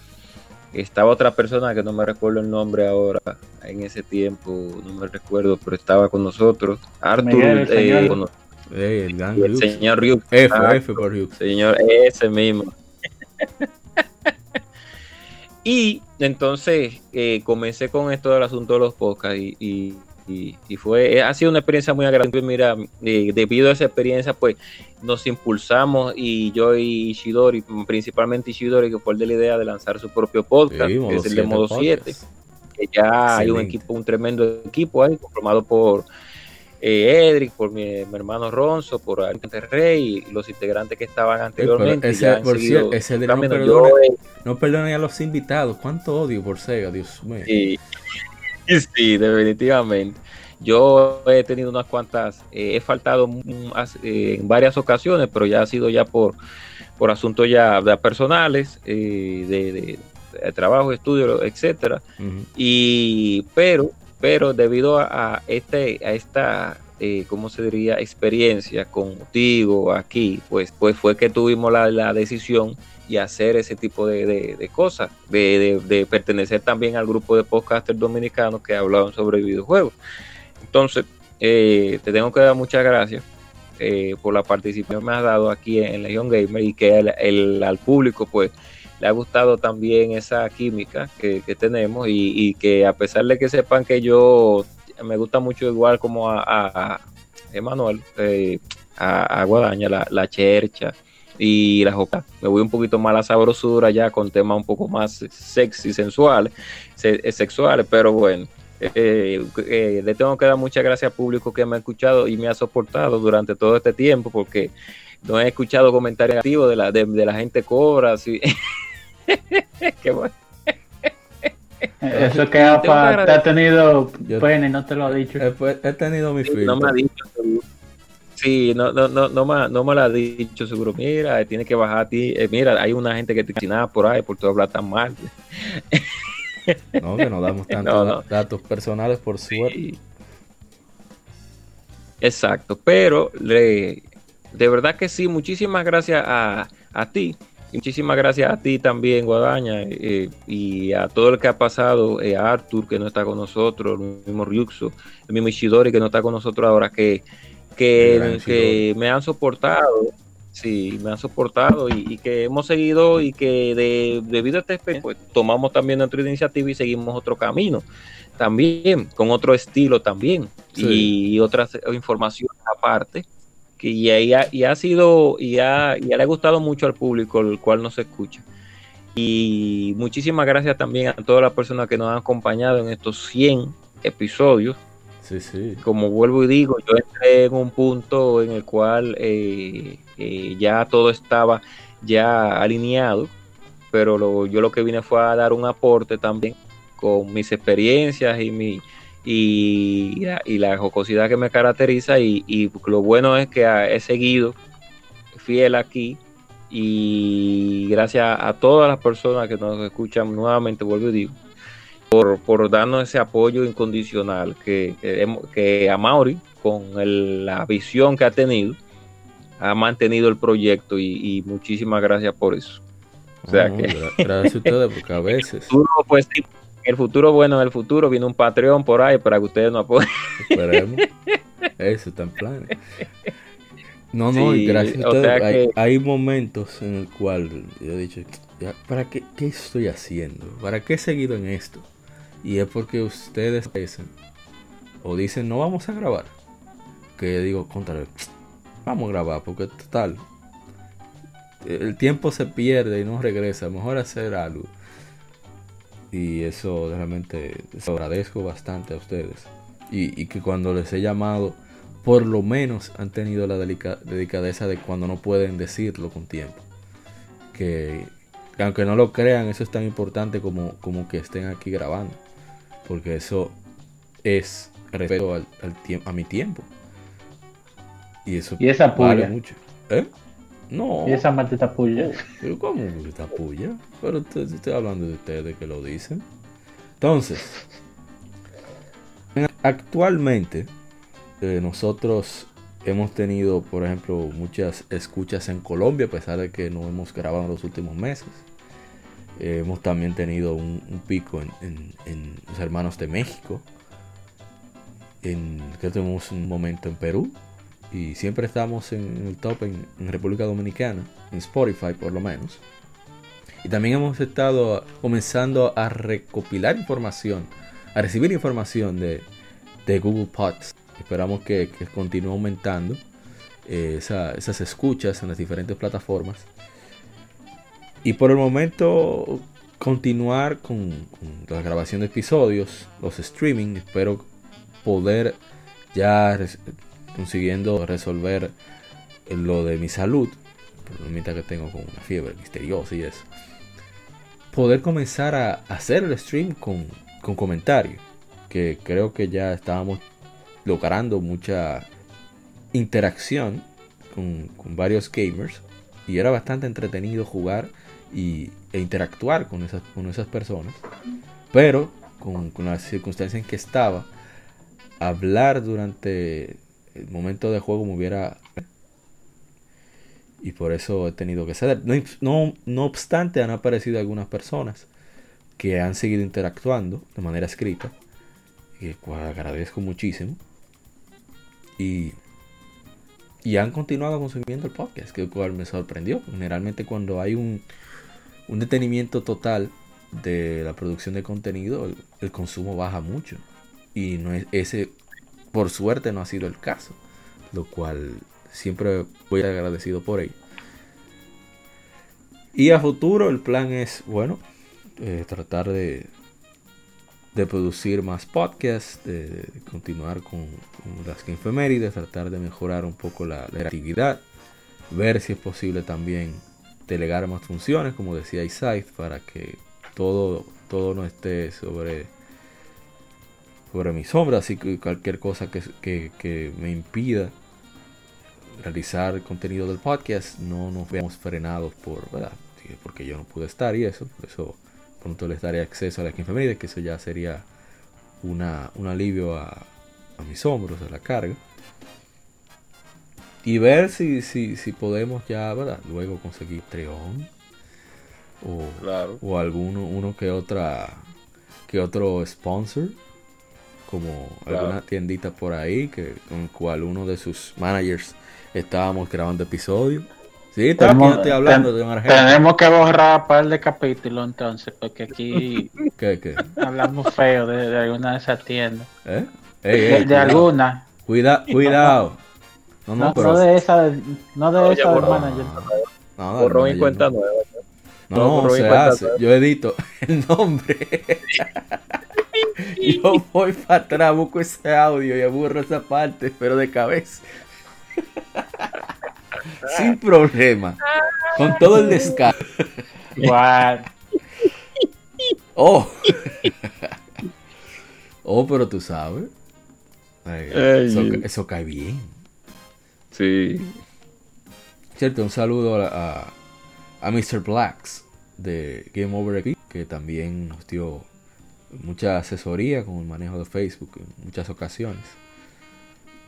Estaba otra persona que no me recuerdo el nombre ahora, en ese tiempo, no me recuerdo, pero estaba con nosotros. Arthur, el, eh, señor, eh, el, señor Ryuk. F, F por Ryuk. Señor, ese mismo. (laughs) y entonces eh, comencé con esto del asunto de los podcasts y y, fue, ha sido una experiencia muy agradable. Mira, eh, debido a esa experiencia, pues nos impulsamos y yo y Ishidori, principalmente Ishidori, que fue el de la idea de lanzar su propio podcast, que es el de Modo 7. Que ya hay un equipo, un tremendo equipo ahí, conformado por eh, Edric, por mi, hermano Ronzo, por Rey y los integrantes que estaban anteriormente. ese, por cierto, ese de no, perdone, a los invitados. ¿Cuánto odio por Sega, Dios mío? (laughs) Sí, definitivamente. Yo he tenido unas cuantas, eh, he faltado eh, en varias ocasiones, pero ya ha sido ya por, por asuntos ya, personales, eh, de, trabajo, estudio, etcétera. Y pero, pero debido a, este, a esta ¿cómo se diría? experiencia contigo aquí, pues, pues fue que tuvimos la, la decisión y hacer ese tipo de, cosas, de, pertenecer también al grupo de podcasters dominicanos que hablaban sobre videojuegos. Entonces, eh, te tengo que dar muchas gracias eh, por la participación que me has dado aquí en Legion Gamer y que al público pues le ha gustado también esa química que, tenemos y, que a pesar de que sepan que yo me gusta mucho igual como a, a, Emanuel, eh, a, Guadaña, la, la chercha, y la joca. Me voy un poquito más a la sabrosura ya con temas un poco más sexy, sensuales, eh, sexuales, pero bueno. Eh, eh, le tengo que dar muchas gracias al público que me ha escuchado y me ha soportado durante todo este tiempo porque no he escuchado comentarios negativos de la, de, la gente cobra. Así. (laughs) (laughs) Qué bueno. Eso que ha, te ha tenido pene, no te lo ha dicho. He, tenido mi No me ha dicho. Sí, no, no, no, no, me, no me lo ha dicho seguro. Mira, tiene que bajar a ti. Eh, mira, hay una gente que te nada por ahí por tu hablar tan mal. No, que no damos (laughs) tantos datos personales por suerte. Exacto, pero le, de verdad que sí, muchísimas gracias a, a ti. Muchísimas gracias a ti también, Guadaña, eh, y a todo el que ha pasado, eh, a Arthur, que no está con nosotros, el mismo Ryuxo, el mismo Ishidori, que no está con nosotros ahora, que que, me han soportado, sí, me han soportado y, que hemos seguido y que de, debido a esta experiencia, pues tomamos también nuestra iniciativa y seguimos otro camino también, con otro estilo también y otras informaciones aparte. Que, y, y, ha sido, y, ha, y le ha gustado mucho al público, el cual nos escucha. Y muchísimas gracias también a todas las personas que nos han acompañado en estos 100 episodios como vuelvo y digo, yo entré en un punto en el cual eh, eh, ya todo estaba ya alineado, pero yo lo que vine fue a dar un aporte también con mis experiencias y mi y, la jocosidad que me caracteriza y, lo bueno es que he seguido fiel aquí y gracias a todas las personas que nos escuchan nuevamente vuelvo y digo por, darnos ese apoyo incondicional que, que, a Mauri, con la visión que ha tenido, ha mantenido el proyecto y, muchísimas gracias por eso. O sea que... Gracias a ustedes, porque a veces... (laughs) el futuro, bueno, en el futuro viene un Patreon por ahí para que ustedes nos apoyen. Esperemos. Eso está en plan. No, no, y gracias a ustedes. hay, momentos en el cual yo he dicho, ¿para qué, qué estoy haciendo? ¿Para qué he seguido en esto? Y es porque ustedes dicen o dicen no vamos a grabar, que digo, contra vamos a grabar, porque total, el tiempo se pierde y no regresa, mejor hacer algo. Y eso realmente agradezco bastante a ustedes. Y, que cuando les he llamado, por lo menos han tenido la delicadeza de cuando no pueden decirlo con tiempo. Que, aunque no lo crean, eso es tan importante como, como que estén aquí grabando. Porque eso es respeto al, a mi tiempo. Y eso y esa vale mucho. ¿Eh? No. Y esa maldita puya. Pero ¿cómo maldita puya? Pero estoy hablando de ustedes que lo dicen. Entonces, actualmente eh, nosotros hemos tenido, por ejemplo, muchas escuchas en Colombia, a pesar de que no hemos grabado en los últimos meses. Eh, hemos también tenido un, pico en, los hermanos de México. En, que tuvimos un momento en Perú y siempre estamos en el top en, República Dominicana, en Spotify por lo menos. Y también hemos estado comenzando a recopilar información, a recibir información de, Google Pods. Esperamos que, continúe aumentando eh, esas escuchas en las diferentes plataformas. Y por el momento continuar con, con la grabación de episodios, los streaming. Espero poder ya consiguiendo resolver lo de mi salud, por que tengo con una fiebre misteriosa y eso, poder comenzar a hacer el stream con, con comentarios, que creo que ya estábamos logrando mucha interacción con, varios gamers y era bastante entretenido jugar y, e interactuar con esas, con esas personas, pero con, con las circunstancias en que estaba, hablar durante el momento de juego me hubiera... Y por eso he tenido que ceder. No, no, obstante, han aparecido algunas personas que han seguido interactuando de manera escrita. Cual agradezco muchísimo. Y, y han continuado consumiendo el podcast, que cual me sorprendió. Generalmente cuando hay un, un detenimiento total de la producción de contenido, el consumo baja mucho. Y no es ese por suerte no ha sido el caso, lo cual siempre voy agradecido por ello. Y a futuro el plan es, bueno, eh, tratar de, de producir más podcasts, de, continuar con, las infemérides, tratar de mejorar un poco la, la actividad, ver si es posible también delegar más funciones, como decía Isaac, para que todo, todo no esté sobre sobre mi sombra, así que cualquier cosa que, me impida realizar el contenido del podcast, no nos veamos frenados por, ¿verdad? Porque yo no pude estar y eso, por eso pronto les daré acceso a la infeméride, que eso ya sería una, un alivio a, a, mis hombros, a la carga. Y ver si, si, si podemos ya, ¿verdad? Luego conseguir Treón. O, o alguno uno que otra que otro sponsor como alguna tiendita por ahí que con cual uno de sus managers estábamos grabando episodios. Sí, tenemos, estoy hablando de Tenemos que borrar un par de capítulos entonces, porque aquí (laughs) hablamos feo de, alguna de esas tiendas. ¿Eh? de, alguna. Cuida, (laughs) cuidado. No, no, no, de esa, no de esa del manager. No, borró mi cuenta nueva. No, no, se hace. Yo edito (laughs) el nombre. Yo voy para atrás, busco ese audio y aburro esa parte, pero de cabeza. (laughs) Sin problema. Con todo el descaro. (laughs) Oh. (laughs) oh, pero tú sabes. eso, cae bien. Sí. Cierto, un saludo a, a, Mr. Blacks de Game Over que también nos dio mucha asesoría con el manejo de Facebook en muchas ocasiones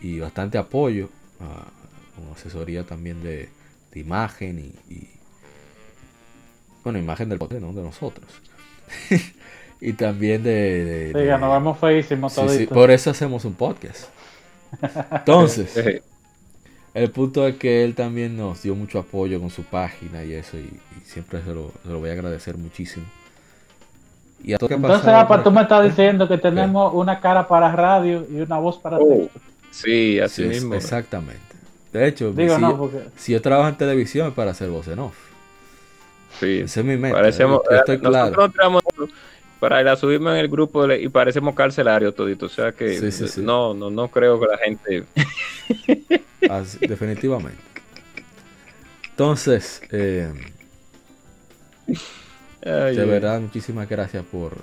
y bastante apoyo, uh, asesoría también de, imagen y, bueno, imagen del poder, ¿no? de nosotros. (laughs) y también de... sí, nos vamos feísimos por eso hacemos un podcast. Entonces, (laughs) el punto es que él también nos dio mucho apoyo con su página y eso, y, siempre se lo, se lo voy a agradecer muchísimo. Y a todo que Entonces, apa, tú me estás diciendo que tenemos una cara para radio y una voz para oh, texto. Sí, así mismo. exactamente. De hecho, Digo, si, no, porque... si, yo trabajo en televisión es para hacer voz en off. Sí. Ese es mi meta. Parecemos, estoy claro. para ir a subirme en el grupo y parecemos carcelarios todito. O sea que no, no, no creo que la gente. (laughs) definitivamente. Entonces, eh, de verdad, muchísimas gracias por,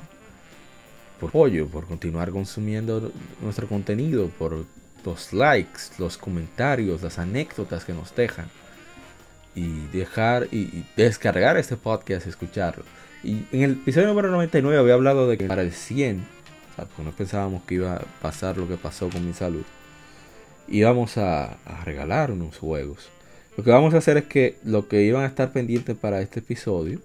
por apoyo, por continuar consumiendo nuestro contenido, por los likes, los comentarios, las anécdotas que nos dejan. Y dejar y, descargar este podcast y escucharlo. Y en el episodio número 99 había hablado de que para el 100, o no pensábamos que iba a pasar lo que pasó con mi salud, íbamos a, a regalar unos juegos. Lo que vamos a hacer es que lo que iban a estar pendientes para este episodio,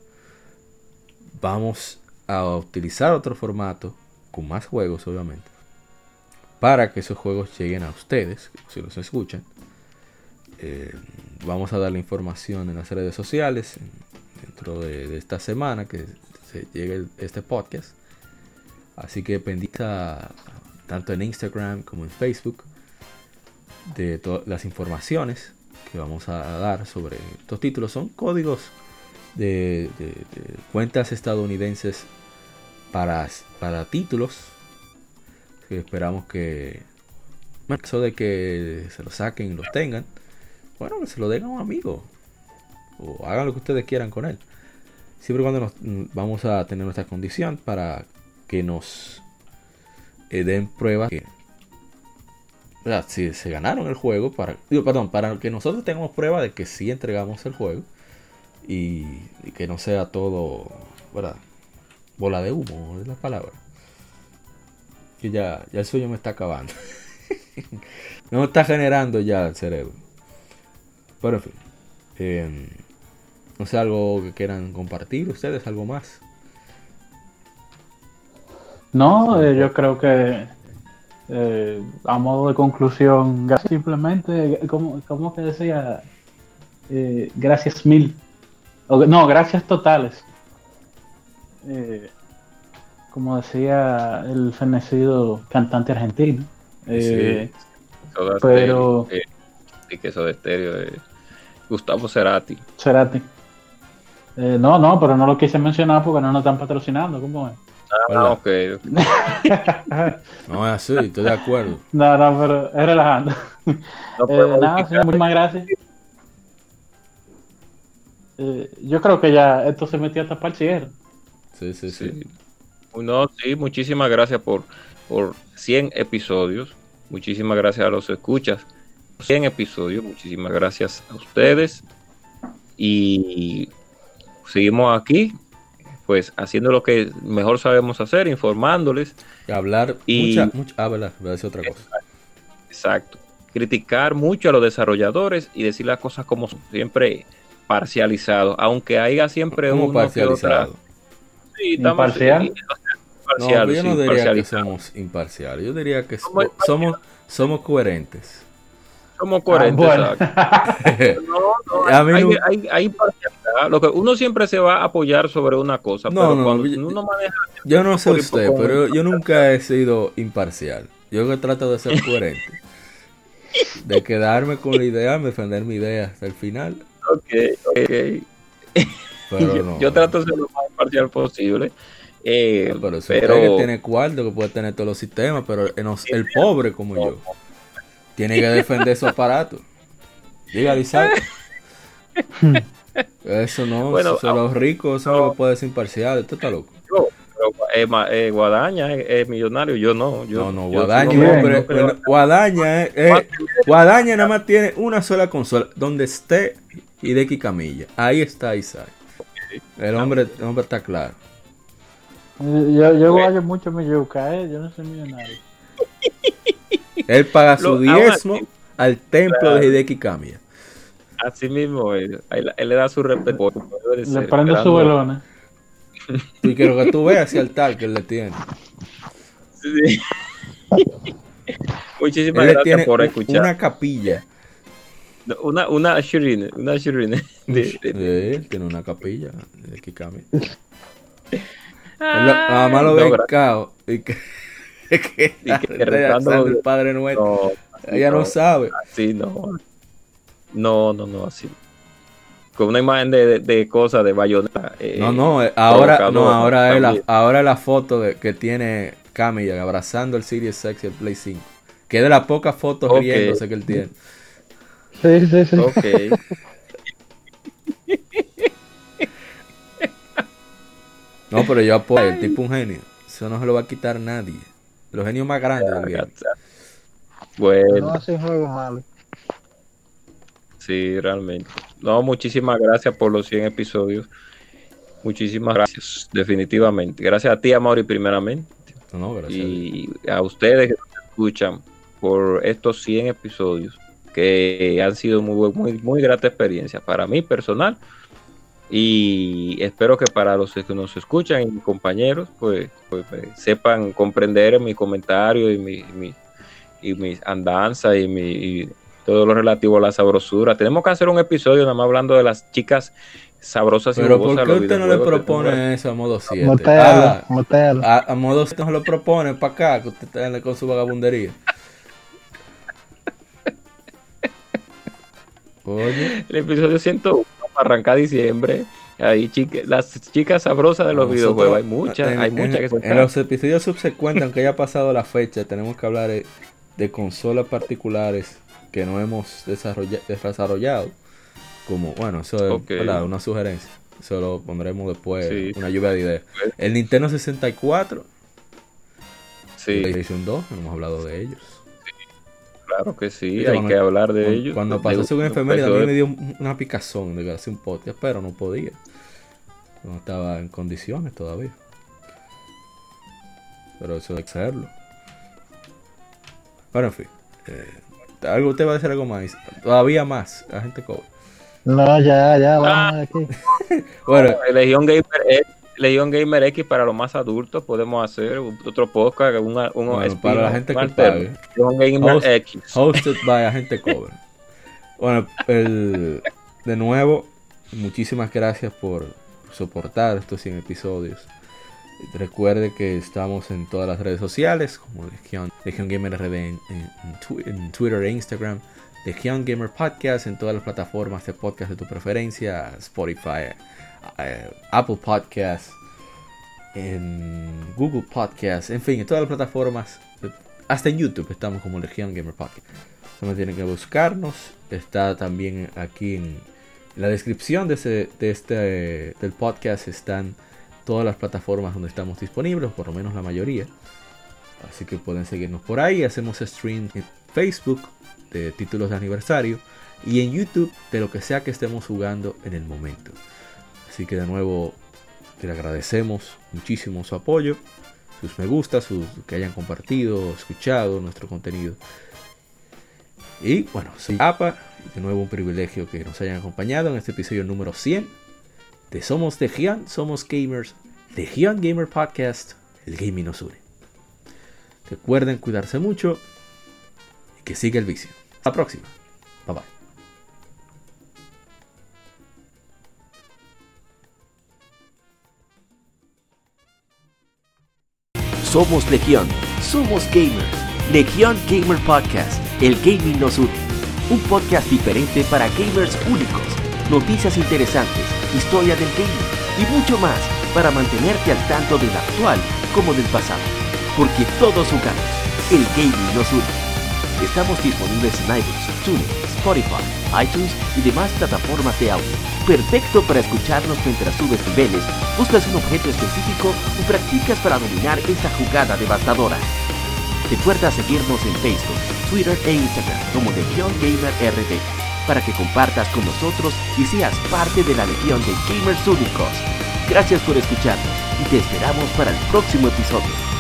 vamos a utilizar otro formato, con más juegos obviamente, para que esos juegos lleguen a ustedes, si los escuchan. Eh, vamos a dar la información en las redes sociales dentro de, esta semana que se llegue este podcast. Así que pendiente tanto en Instagram como en Facebook de todas las informaciones que vamos a dar sobre estos títulos. Son códigos de, cuentas estadounidenses para, para títulos que esperamos que eso de que se lo saquen y lo tengan bueno que se lo den a un amigo o hagan lo que ustedes quieran con él. Siempre cuando nos mm, vamos a tener nuestra condición para que nos eh, den pruebas que si se ganaron el juego para perdón para que nosotros tengamos prueba de que sí entregamos el juego y, que no sea todo, ¿verdad? Bola de humo es la palabra. Que ya, ya el sueño me está acabando. (laughs) no me está generando ya el cerebro. Pero en fin. Em, no sé, algo que quieran compartir ustedes, algo más. No, eh, yo creo que eh, a modo de conclusión, simplemente, como, como que decía, eh, gracias mil no, gracias totales. Eh, como decía el fenecido cantante argentino. Eh, pero. y que eso de estéreo de Gustavo Cerati. Cerati. Eh, no, no, pero no lo quise mencionar porque no nos están patrocinando. ¿Cómo es? Ah, ok. (laughs) no es así, estoy de acuerdo. No, no, pero es relajando. No, nada, señor, muchísimas gracias. Eh, yo creo que ya esto se metió hasta para el cierre. Sí, sí, sí. No, sí, muchísimas gracias por, por 100 episodios. Muchísimas gracias a los escuchas. 100 episodios. Muchísimas gracias a ustedes. Y seguimos aquí, pues haciendo lo que mejor sabemos hacer, informándoles. Y hablar y mucha, mucha, ah, verdad, voy a decir otra cosa. Exacto. Criticar mucho a los desarrolladores y decir las cosas como Siempre parcializado, aunque haya siempre uno parcializado? Sí, imparcial. no, yo no diría que somos imparciales, yo diría que somos, somos, coherentes. Somos coherentes. Ah, (laughs) no, no, hay, hay, imparcialidad. Lo que uno siempre se va a apoyar sobre una cosa, pero cuando yo, uno maneja. Yo no sé usted, pero yo nunca he sido imparcial. Yo trato de ser (laughs) coherente. de quedarme con la idea, defender mi idea hasta el final Ok, ok. (laughs) yo, trato de ser lo más imparcial posible. Eh, pero eso pero... que tiene cuarto, que puede tener todos los sistemas, pero el, pobre como yo tiene que defender su aparato. Diga, Isaac. (laughs) Eso no, bueno, son los ricos, eso no, puede ser imparcial, esto está loco. Yo, pero, eh, eh, Guadaña es, millonario, yo no. Yo, no, no, Guadaña, pero, Guadaña, Guadaña nada más tiene una sola consola, donde esté Hideki Camilla. Ahí está Isaac. El hombre, el hombre está claro. Yo, yo guayo mucho mi yuca, ¿eh? yo no soy millonario. (laughs) Él paga su diezmo al templo de Hideki Camilla. Así mismo, él, él, le da su respeto. Le prende su velona. Y quiero que tú veas ese altar que él le tiene. Sí. (laughs) Muchísimas gracias por escuchar. Una capilla una, una Shirine, una Shirine. (laughs) De, tiene una capilla de Kikami. nada más lo ve cao y que, (laughs) que, (laughs) el Padre Nuestro. Ella no, sabe. Así no. No, no, no, así. Con una imagen de, de, cosas de bayoneta. Eh, no, no, eh, ahora, no, ahora es la, ahora la foto de, que tiene Camilla abrazando el Series X y el Play 5. Que es de las pocas fotos okay. riéndose que él tiene. Sí, sí, sí. Ok. no, pero yo apoyo, el tipo un genio. Eso no se lo va a quitar nadie. Los genios más grandes del. Bueno. No hace juegos malos. Sí, realmente. No, muchísimas gracias por los 100 episodios. Muchísimas gracias, definitivamente. Gracias a ti, Amaury, primeramente. No, gracias. Y a ustedes que nos escuchan por estos 100 episodios, que han sido muy, muy, muy grata experiencia para mí personal. Y espero que para los que nos escuchan y mis compañeros, pues, pues, pues sepan comprender mi comentario y mi, mi, y mis andanzas y, mi, todo lo relativo a la sabrosura. Tenemos que hacer un episodio nada más hablando de las chicas sabrosas y Pero ¿por qué usted no le propone eso a modo 7? ah, a, a, modo 7 no lo propone para acá, que usted está con su vagabundería. Oye. (laughs) El episodio 101 para arrancar diciembre. Ahí las chicas sabrosas de los videojuegos, hay muchas, hay muchas que son En los episodios subsecuentes, aunque haya pasado la fecha, tenemos que hablar de consolas particulares que no hemos desarrollado. Como, bueno, eso es una sugerencia. Eso lo pondremos después, una lluvia de ideas. El Nintendo 64. Sí. PlayStation 2, no hemos hablado de ellos. Claro que sí, hay que hablar de ellos. Cuando pasó su enfermedad, a mí me dio una picazón de hacer un podcast, pero no podía. No estaba en condiciones todavía. Pero eso hay que hacerlo. Bueno, en fin. Eh, algo usted va a decir algo más. Todavía más. La gente cobra. No, ya, ya, vamos ah. aquí. (laughs) bueno, Legion Gamer, Legion Gamer X para los más adultos podemos hacer otro podcast, una, uno para la gente que pague. Legion Gamer X. Hosted by (laughs) gente cobra. bueno, el, de nuevo, muchísimas gracias por soportar estos 100 episodios. Recuerde que estamos en todas las redes sociales, como Legion, Legion Gamer RD en, Twitter e Instagram, Legion Gamer Podcast en todas las plataformas de podcast de tu preferencia, Spotify, Apple Podcasts, en Google Podcasts, en fin, en todas las plataformas, hasta en YouTube estamos como Legion Gamer Podcast. No tienen que buscarnos, está también aquí en, la descripción de, de este del podcast están todas las plataformas donde estamos disponibles, por lo menos la mayoría. Así que pueden seguirnos por ahí. Hacemos stream en Facebook de títulos de aniversario y en YouTube de lo que sea que estemos jugando en el momento. Así que de nuevo te agradecemos muchísimo su apoyo, sus me gusta, sus que hayan compartido, escuchado nuestro contenido. Y bueno, soy APA, de nuevo un privilegio que nos hayan acompañado en este episodio número 100 de Somos Legion, Somos Gamers, Legion Gamer Podcast, el gaming nos une. Recuerden cuidarse mucho y que siga el vicio. Hasta la próxima. Somos Legión, somos gamers. Legión Gamer Podcast, el gaming nos une. Un podcast diferente para gamers únicos, noticias interesantes historia del gaming y mucho más para mantenerte al tanto del actual como del pasado. Porque todos jugamos, el gaming nos une. Estamos disponibles en iBooks, TuneIn, Spotify, iTunes y demás plataformas de audio. Perfecto para escucharnos mientras subes niveles, buscas un objeto específico y practicas para dominar esa jugada devastadora. Recuerda seguirnos en Facebook, Twitter e Instagram como Legion Gamer RD para que compartas con nosotros y seas parte de la legión de gamers únicos. Gracias por escucharnos y te esperamos para el próximo episodio.